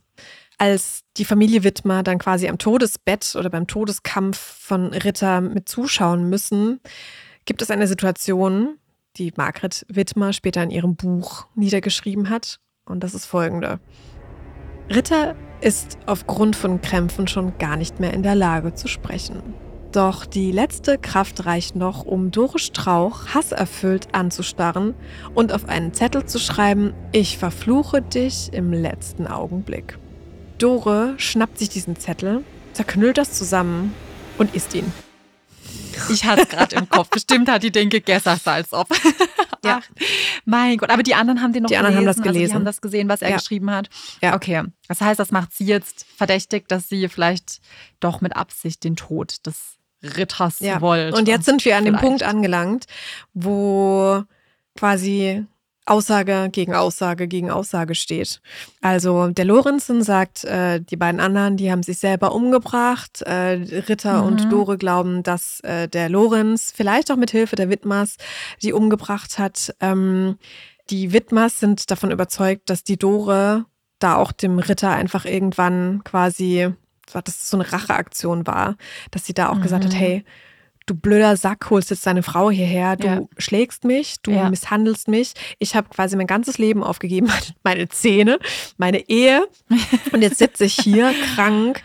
Als die Familie Wittmer dann quasi am Todesbett oder beim Todeskampf von Ritter mit zuschauen müssen, gibt es eine Situation, die Margret Wittmer später in ihrem Buch niedergeschrieben hat. Und das ist folgende. Ritter ist aufgrund von Krämpfen schon gar nicht mehr in der Lage zu sprechen. Doch die letzte Kraft reicht noch, um Doris Strauch hasserfüllt anzustarren und auf einen Zettel zu schreiben, ich verfluche dich im letzten Augenblick. Dore schnappt sich diesen Zettel, zerknüllt das zusammen und isst ihn. Ich hatte es gerade im Kopf. Bestimmt hat die den gegessen, als ob. Ja. Ach, mein Gott. Aber die anderen haben den noch die gelesen. Die anderen haben das gelesen. Also die haben das gesehen, was er ja. geschrieben hat. Ja. Okay. Das heißt, das macht sie jetzt verdächtig, dass sie vielleicht doch mit Absicht den Tod des Ritters ja. wollte. Und jetzt sind wir an vielleicht. dem Punkt angelangt, wo quasi Aussage gegen Aussage gegen Aussage steht. Also der Lorenzen sagt, äh, die beiden anderen, die haben sich selber umgebracht. Äh, Ritter mhm. und Dore glauben, dass äh, der Lorenz vielleicht auch mit Hilfe der Widmers die umgebracht hat. Ähm, die Widmers sind davon überzeugt, dass die Dore da auch dem Ritter einfach irgendwann quasi, dass das so eine Racheaktion war, dass sie da auch mhm. gesagt hat, mhm. hey, du blöder Sack, holst jetzt deine Frau hierher, du ja. schlägst mich, du ja. misshandelst mich. Ich habe quasi mein ganzes Leben aufgegeben, meine Zähne, meine Ehe. Und jetzt sitze ich hier krank,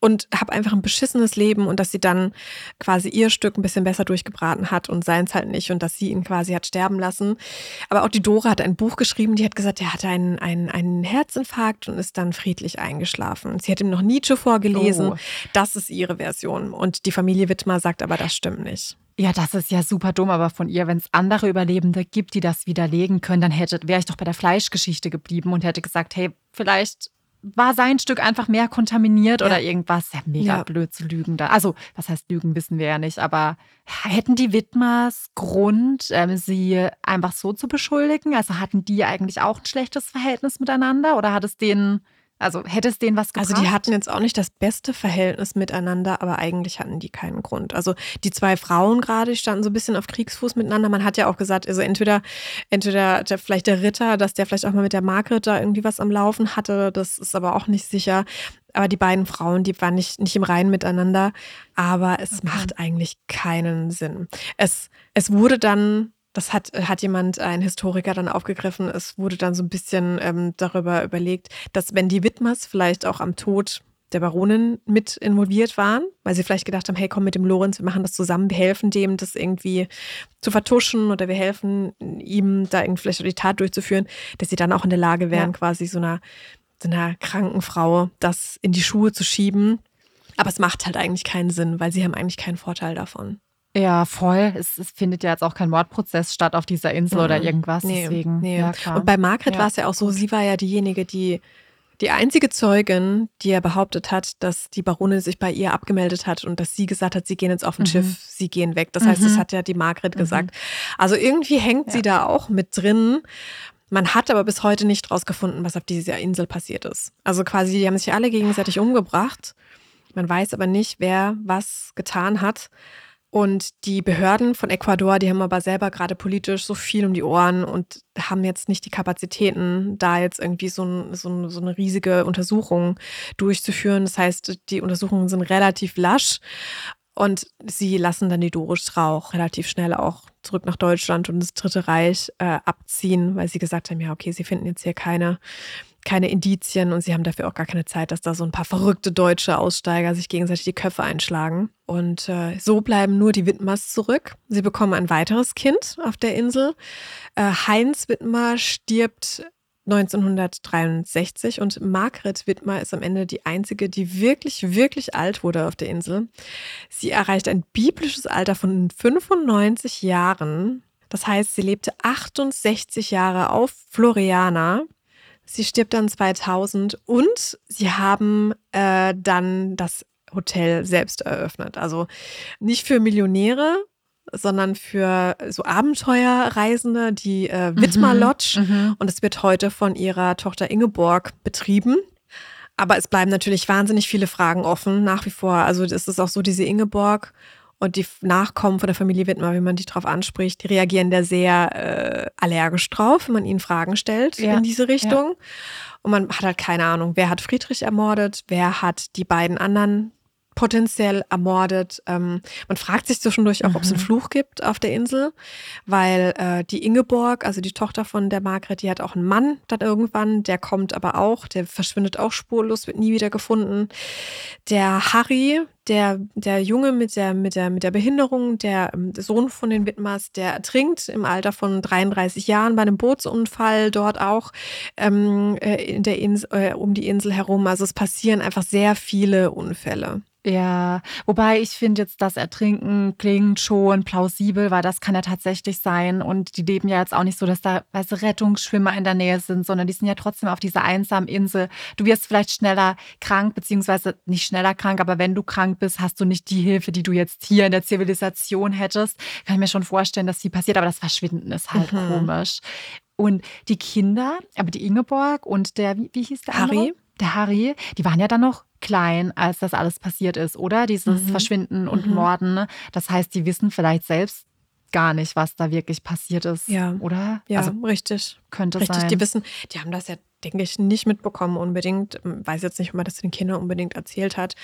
und habe einfach ein beschissenes Leben und dass sie dann quasi ihr Stück ein bisschen besser durchgebraten hat und seins halt nicht und dass sie ihn quasi hat sterben lassen. Aber auch die Dora hat ein Buch geschrieben, die hat gesagt, er hatte einen, einen, einen Herzinfarkt und ist dann friedlich eingeschlafen. Sie hat ihm noch Nietzsche vorgelesen. Oh. Das ist ihre Version. Und die Familie Wittmer sagt aber, das stimmt nicht. Ja, das ist ja super dumm, aber von ihr, wenn es andere Überlebende gibt, die das widerlegen können, dann hätte, wäre ich doch bei der Fleischgeschichte geblieben und hätte gesagt, hey, vielleicht war sein Stück einfach mehr kontaminiert ja. oder irgendwas. Ja, mega ja. blöd zu lügen da. Also, was heißt lügen, wissen wir ja nicht. Aber hätten die Widmers Grund, ähm, sie einfach so zu beschuldigen? Also hatten die eigentlich auch ein schlechtes Verhältnis miteinander oder hat es denen also hätte es denen was gebracht? Also die hatten jetzt auch nicht das beste Verhältnis miteinander, aber eigentlich hatten die keinen Grund. Also die zwei Frauen gerade, standen so ein bisschen auf Kriegsfuß miteinander. Man hat ja auch gesagt, also entweder, entweder der, vielleicht der Ritter, dass der vielleicht auch mal mit der Margret da irgendwie was am Laufen hatte, das ist aber auch nicht sicher. Aber die beiden Frauen, die waren nicht, nicht im Reinen miteinander. Aber es okay. macht eigentlich keinen Sinn. Es, es wurde dann das hat, hat jemand, ein Historiker, dann aufgegriffen. Es wurde dann so ein bisschen ähm, darüber überlegt, dass wenn die Widmers vielleicht auch am Tod der Baronin mit involviert waren, weil sie vielleicht gedacht haben, hey, komm mit dem Lorenz, wir machen das zusammen, wir helfen dem, das irgendwie zu vertuschen oder wir helfen ihm, da irgendwie vielleicht die Tat durchzuführen, dass sie dann auch in der Lage wären, ja. quasi so einer, so einer kranken Frau das in die Schuhe zu schieben. Aber es macht halt eigentlich keinen Sinn, weil sie haben eigentlich keinen Vorteil davon. Ja, voll. Es, es, findet ja jetzt auch kein Mordprozess statt auf dieser Insel mhm. oder irgendwas. Nee, deswegen. Nee. Ja. Und bei Margret ja. war es ja auch so, sie war ja diejenige, die die einzige Zeugin, die er behauptet hat, dass die Baronin sich bei ihr abgemeldet hat und dass sie gesagt hat, sie gehen jetzt auf ein mhm. Schiff, sie gehen weg. Das mhm. heißt, das hat ja die Margret mhm. gesagt. Also irgendwie hängt ja. sie da auch mit drin. Man hat aber bis heute nicht rausgefunden, was auf dieser Insel passiert ist. Also quasi, die haben sich alle gegenseitig umgebracht. Man weiß aber nicht, wer was getan hat. Und die Behörden von Ecuador, die haben aber selber gerade politisch so viel um die Ohren und haben jetzt nicht die Kapazitäten, da jetzt irgendwie so, ein, so, ein, so eine riesige Untersuchung durchzuführen. Das heißt, die Untersuchungen sind relativ lasch und sie lassen dann die Doris Rauch relativ schnell auch zurück nach Deutschland und das Dritte Reich äh, abziehen, weil sie gesagt haben, ja, okay, sie finden jetzt hier keine keine Indizien und sie haben dafür auch gar keine Zeit, dass da so ein paar verrückte deutsche Aussteiger sich gegenseitig die Köpfe einschlagen. Und äh, so bleiben nur die Wittmers zurück. Sie bekommen ein weiteres Kind auf der Insel. Äh, Heinz Wittmer stirbt 1963 und Margret Wittmer ist am Ende die einzige, die wirklich, wirklich alt wurde auf der Insel. Sie erreicht ein biblisches Alter von 95 Jahren. Das heißt, sie lebte 68 Jahre auf Floriana Sie stirbt dann 2000 und sie haben äh, dann das Hotel selbst eröffnet. Also nicht für Millionäre, sondern für so Abenteuerreisende, die äh, mhm, Wittmer Lodge. Mhm. Und es wird heute von ihrer Tochter Ingeborg betrieben. Aber es bleiben natürlich wahnsinnig viele Fragen offen nach wie vor. Also es ist auch so, diese Ingeborg und die Nachkommen von der Familie Wittmer, wie man die drauf anspricht, die reagieren da sehr äh, allergisch drauf, wenn man ihnen Fragen stellt ja, in diese Richtung. Ja. Und man hat halt keine Ahnung, wer hat Friedrich ermordet, wer hat die beiden anderen potenziell ermordet. Ähm, man fragt sich zwischendurch auch, mhm. ob es einen Fluch gibt auf der Insel, weil äh, die Ingeborg, also die Tochter von der Margret, die hat auch einen Mann dann irgendwann, der kommt aber auch, der verschwindet auch spurlos, wird nie wieder gefunden. Der Harry, der, der Junge mit der, mit, der, mit der Behinderung, der, ähm, Sohn von den Widmers, der ertrinkt im Alter von 33 Jahren bei einem Bootsunfall dort auch ähm, äh, in der Insel, äh, um die Insel herum. Also es passieren einfach sehr viele Unfälle. Ja, wobei ich finde jetzt, das Ertrinken klingt schon plausibel, weil das kann ja tatsächlich sein. Und die leben ja jetzt auch nicht so, dass da weißt Rettungsschwimmer in der Nähe sind, sondern die sind ja trotzdem auf dieser einsamen Insel. Du wirst vielleicht schneller krank, beziehungsweise nicht schneller krank, aber wenn du krank bist, hast du nicht die Hilfe, die du jetzt hier in der Zivilisation hättest. Kann ich mir schon vorstellen, dass die passiert, aber das Verschwinden ist halt mhm. komisch. Und die Kinder, aber die Ingeborg und der, wie, wie hieß der Harry? Andere? Der Harry, die waren ja dann noch klein, als das alles passiert ist, oder? Dieses mhm. Verschwinden und mhm. Morden. Ne? Das heißt, die wissen vielleicht selbst gar nicht, was da wirklich passiert ist, ja. oder? Ja, also, richtig. Könnte richtig. sein. Die wissen, die haben das ja denke ich, nicht mitbekommen unbedingt. Ähm, weiß jetzt nicht, ob man das den Kindern unbedingt erzählt hat.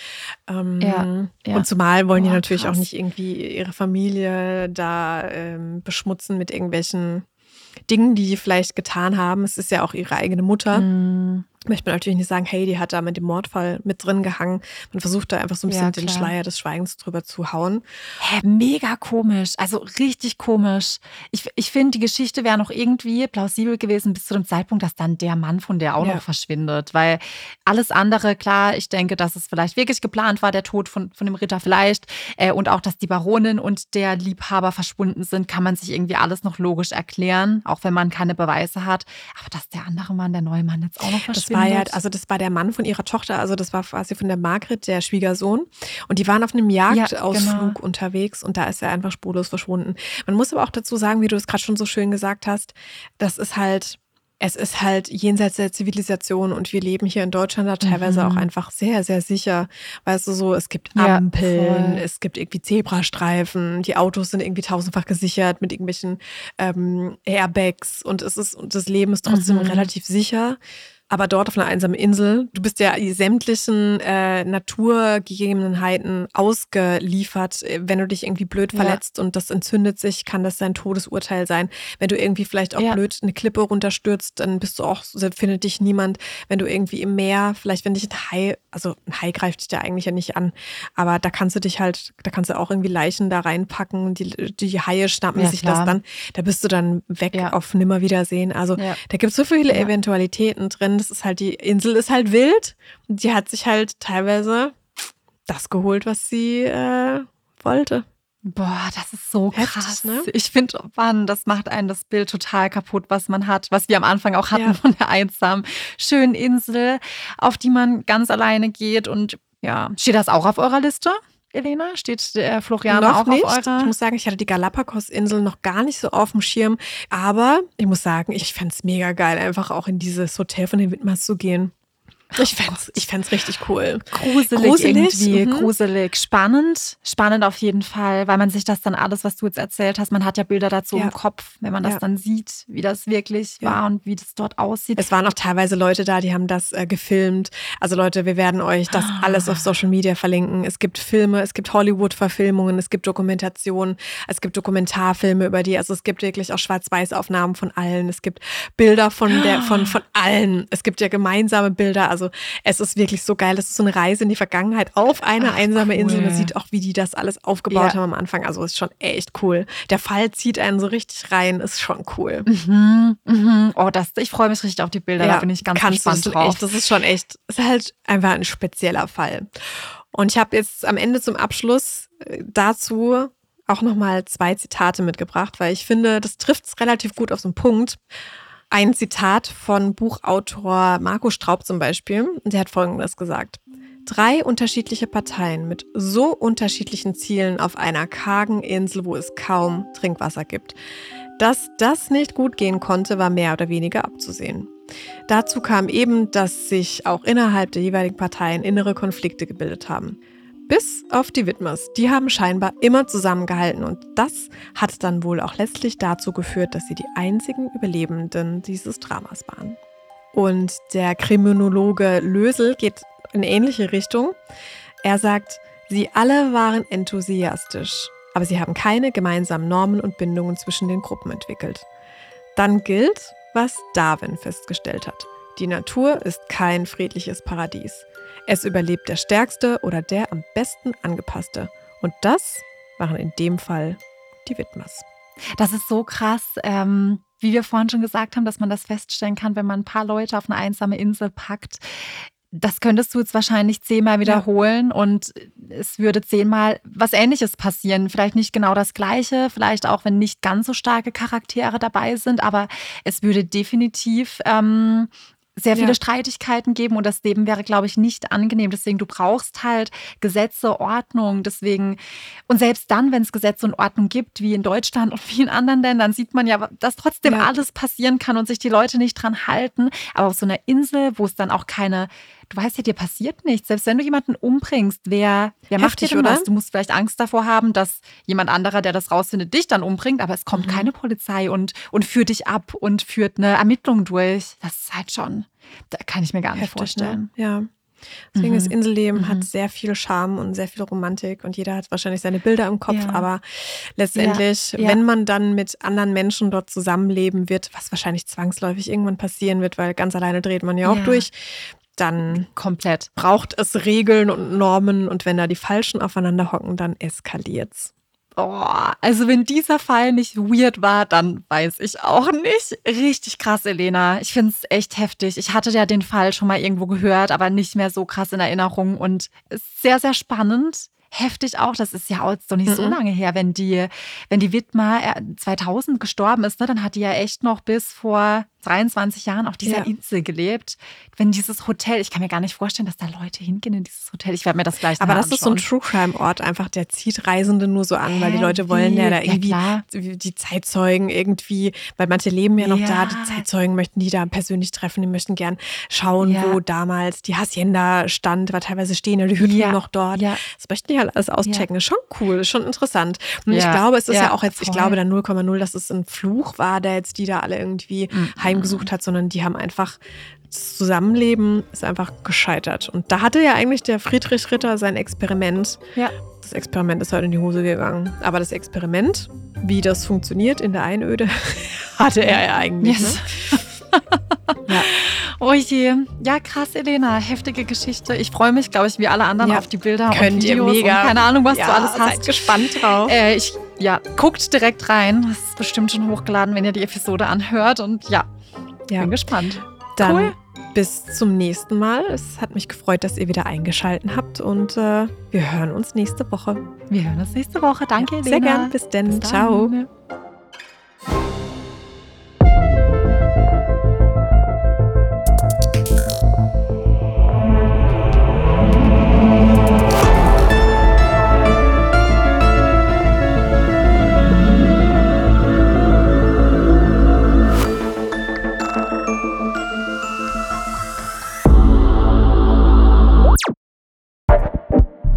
Ähm, ja, ja. Und zumal wollen oh, die natürlich krass. auch nicht irgendwie ihre Familie da ähm, beschmutzen mit irgendwelchen Dingen, die die vielleicht getan haben. Es ist ja auch ihre eigene Mutter. Mhm möchte man natürlich nicht sagen, hey, die hat da mit dem Mordfall mit drin gehangen. Man versucht da einfach so ein bisschen ja, den Schleier des Schweigens drüber zu hauen. Hä, mega komisch. Also richtig komisch. Ich, ich finde, die Geschichte wäre noch irgendwie plausibel gewesen bis zu dem Zeitpunkt, dass dann der Mann von der auch ja. noch verschwindet. Weil alles andere, klar, ich denke, dass es vielleicht wirklich geplant war, der Tod von, von dem Ritter vielleicht. Äh, und auch, dass die Baronin und der Liebhaber verschwunden sind, kann man sich irgendwie alles noch logisch erklären, auch wenn man keine Beweise hat. Aber dass der andere Mann, der neue Mann jetzt auch noch verschwindet war ja, also das war der Mann von ihrer Tochter, also das war quasi von der Margret, der Schwiegersohn. Und die waren auf einem Jagdausflug ja, genau. unterwegs und da ist er einfach spurlos verschwunden. Man muss aber auch dazu sagen, wie du es gerade schon so schön gesagt hast, das ist halt es ist halt jenseits der Zivilisation und wir leben hier in Deutschland da teilweise mhm. auch einfach sehr, sehr sicher. Weißt du, so, es gibt Ampeln, ja, es gibt irgendwie Zebrastreifen, die Autos sind irgendwie tausendfach gesichert mit irgendwelchen ähm, Airbags und es ist, und das Leben ist trotzdem mhm. relativ sicher aber dort auf einer einsamen Insel, du bist ja sämtlichen äh, Naturgegebenheiten ausgeliefert. Wenn du dich irgendwie blöd verletzt ja. und das entzündet sich, kann das dein Todesurteil sein. Wenn du irgendwie vielleicht auch ja. blöd eine Klippe runterstürzt, dann bist du auch, findet dich niemand. Wenn du irgendwie im Meer, vielleicht wenn dich ein Hai, also ein Hai greift dich da eigentlich ja nicht an, aber da kannst du dich halt, da kannst du auch irgendwie Leichen da reinpacken, die, die Haie schnappen ja, sich klar. das dann, da bist du dann weg auf Nimmerwiedersehen. Also da gibt es so viele Eventualitäten drin das ist halt, die Insel ist halt wild. Und die hat sich halt teilweise das geholt, was sie äh, wollte. Boah, das ist so Heftig, krass. Ne? Ich finde, Mann, das macht einen das Bild total kaputt, was man hat, was wir am Anfang auch hatten ja. von der einsamen, schönen Insel, auf die man ganz alleine geht. Und ja, steht das auch auf eurer Liste? Elena? Steht der Florian auch nicht. auf eurer? Ich muss sagen, ich hatte die Galapagos-Insel noch gar nicht so auf dem Schirm. Aber ich muss sagen, ich fände es mega geil, einfach auch in dieses Hotel von den Widmers zu gehen. Ich fände es ich fänd's richtig cool. Gruselig, gruselig irgendwie, mhm. gruselig. Spannend, spannend auf jeden Fall, weil man sich das dann alles, was du jetzt erzählt hast, man hat ja Bilder dazu ja. im Kopf, wenn man das ja. dann sieht, wie das wirklich ja. war und wie das dort aussieht. Es waren auch teilweise Leute da, die haben das äh, gefilmt. Also Leute, wir werden euch das ah. alles auf Social Media verlinken. Es gibt Filme, es gibt Hollywood-Verfilmungen, es gibt Dokumentationen, es gibt Dokumentarfilme über die. Also es gibt wirklich auch Schwarz-Weiß-Aufnahmen von allen. Es gibt Bilder von, der, von, von allen. Es gibt ja gemeinsame Bilder. Also also es ist wirklich so geil. Es ist so eine Reise in die Vergangenheit auf eine Ach, einsame cool. Insel. Man sieht auch, wie die das alles aufgebaut ja. haben am Anfang. Also ist schon echt cool. Der Fall zieht einen so richtig rein. Ist schon cool. Mhm, mhm. Oh, das, ich freue mich richtig auf die Bilder. Ja, da bin ich ganz gespannt drauf. Echt, das ist schon echt, ist halt einfach ein spezieller Fall. Und ich habe jetzt am Ende zum Abschluss äh, dazu auch nochmal zwei Zitate mitgebracht, weil ich finde, das trifft es relativ gut auf so einen Punkt. Ein Zitat von Buchautor Marco Straub zum Beispiel. Der hat Folgendes gesagt. Drei unterschiedliche Parteien mit so unterschiedlichen Zielen auf einer kargen Insel, wo es kaum Trinkwasser gibt. Dass das nicht gut gehen konnte, war mehr oder weniger abzusehen. Dazu kam eben, dass sich auch innerhalb der jeweiligen Parteien innere Konflikte gebildet haben. Bis auf die Widmers. Die haben scheinbar immer zusammengehalten und das hat dann wohl auch letztlich dazu geführt, dass sie die einzigen Überlebenden dieses Dramas waren. Und der Kriminologe Lösel geht in ähnliche Richtung. Er sagt, sie alle waren enthusiastisch, aber sie haben keine gemeinsamen Normen und Bindungen zwischen den Gruppen entwickelt. Dann gilt, was Darwin festgestellt hat. Die Natur ist kein friedliches Paradies. Es überlebt der Stärkste oder der am besten angepasste. Und das waren in dem Fall die Widmers. Das ist so krass. Ähm wie wir vorhin schon gesagt haben, dass man das feststellen kann, wenn man ein paar Leute auf eine einsame Insel packt. Das könntest du jetzt wahrscheinlich zehnmal wiederholen ja. und es würde zehnmal was Ähnliches passieren. Vielleicht nicht genau das Gleiche, vielleicht auch, wenn nicht ganz so starke Charaktere dabei sind, aber es würde definitiv ähm, sehr viele ja. Streitigkeiten geben und das Leben wäre, glaube ich, nicht angenehm. Deswegen, du brauchst halt Gesetze, Ordnung. Deswegen, und selbst dann, wenn es Gesetze und Ordnung gibt, wie in Deutschland und vielen anderen Ländern, sieht man ja, dass trotzdem ja. alles passieren kann und sich die Leute nicht dran halten. Aber auf so einer Insel, wo es dann auch keine du weißt ja, dir passiert nichts. Selbst wenn du jemanden umbringst, wer, wer macht dir denn oder? was? Du musst vielleicht Angst davor haben, dass jemand anderer, der das rausfindet, dich dann umbringt, aber es kommt mhm. keine Polizei und, und führt dich ab und führt eine Ermittlung durch. Das ist halt schon, da kann ich mir gar nicht Heftig, ne? vorstellen. Ne? Ja. Deswegen mhm. das Inselleben mhm. hat sehr viel Charme und sehr viel Romantik und jeder hat wahrscheinlich seine Bilder im Kopf, ja. aber letztendlich, ja. Ja. wenn man dann mit anderen Menschen dort zusammenleben wird, was wahrscheinlich zwangsläufig irgendwann passieren wird, weil ganz alleine dreht man ja auch durch, dann komplett braucht es Regeln und Normen und wenn da die Falschen aufeinander hocken, dann eskaliert's. Oh, also wenn dieser Fall nicht weird war, dann weiß ich auch nicht. Richtig krass, Elena. Ich finde es echt heftig. Ich hatte ja den Fall schon mal irgendwo gehört, aber nicht mehr so krass in Erinnerung und ist sehr, sehr spannend heftig auch. Das ist ja auch so nicht so mhm. lange her, wenn die, wenn die Widmer 2000 gestorben ist, ne, dann hat die ja echt noch bis vor 23 Jahren auf dieser ja. Insel gelebt. Wenn dieses Hotel, ich kann mir gar nicht vorstellen, dass da Leute hingehen in dieses Hotel. Ich werde mir das gleich Aber das anschauen. ist so ein True Crime Ort einfach, der zieht Reisende nur so an, weil die Leute wollen ja da irgendwie ja, die Zeitzeugen irgendwie, weil manche leben ja noch ja. da, die Zeitzeugen möchten die da persönlich treffen, die möchten gern schauen, wo damals die Hacienda stand, weil teilweise stehen ja die Hütten noch dort. Das möchten die halt alles auschecken. Ist schon cool, ist schon interessant. Und ich glaube, es ist ja, auch jetzt, voll. ich glaube da 0,0, dass es ein Fluch war, der jetzt die da alle irgendwie mhm heimgesucht hat, sondern die haben einfach das Zusammenleben ist einfach gescheitert. Und da hatte ja eigentlich der Friedrich Ritter sein Experiment. Ja. Das Experiment ist halt in die Hose gegangen. Aber das Experiment, wie das funktioniert in der Einöde, hatte er ja eigentlich. Yes. Ne? ja. Oh je. Ja, krass, Elena. Heftige Geschichte. Ich freue mich, glaube ich, wie alle anderen ja. auf die Bilder Könnt und Videos. Ihr mega. Und keine Ahnung, was ja, du alles hast. Seid gespannt drauf. Äh, ich, ja, guckt direkt rein. Das ist bestimmt schon hochgeladen, wenn ihr die Episode anhört. Und ja, ja. bin gespannt. Dann cool. bis zum nächsten Mal. Es hat mich gefreut, dass ihr wieder eingeschaltet habt. Und äh, wir hören uns nächste Woche. Wir hören uns nächste Woche. Danke, ja, Elena. Sehr gern. Bis denn. Bis Ciao.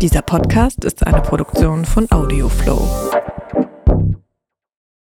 Dieser Podcast ist eine Produktion von Audioflow.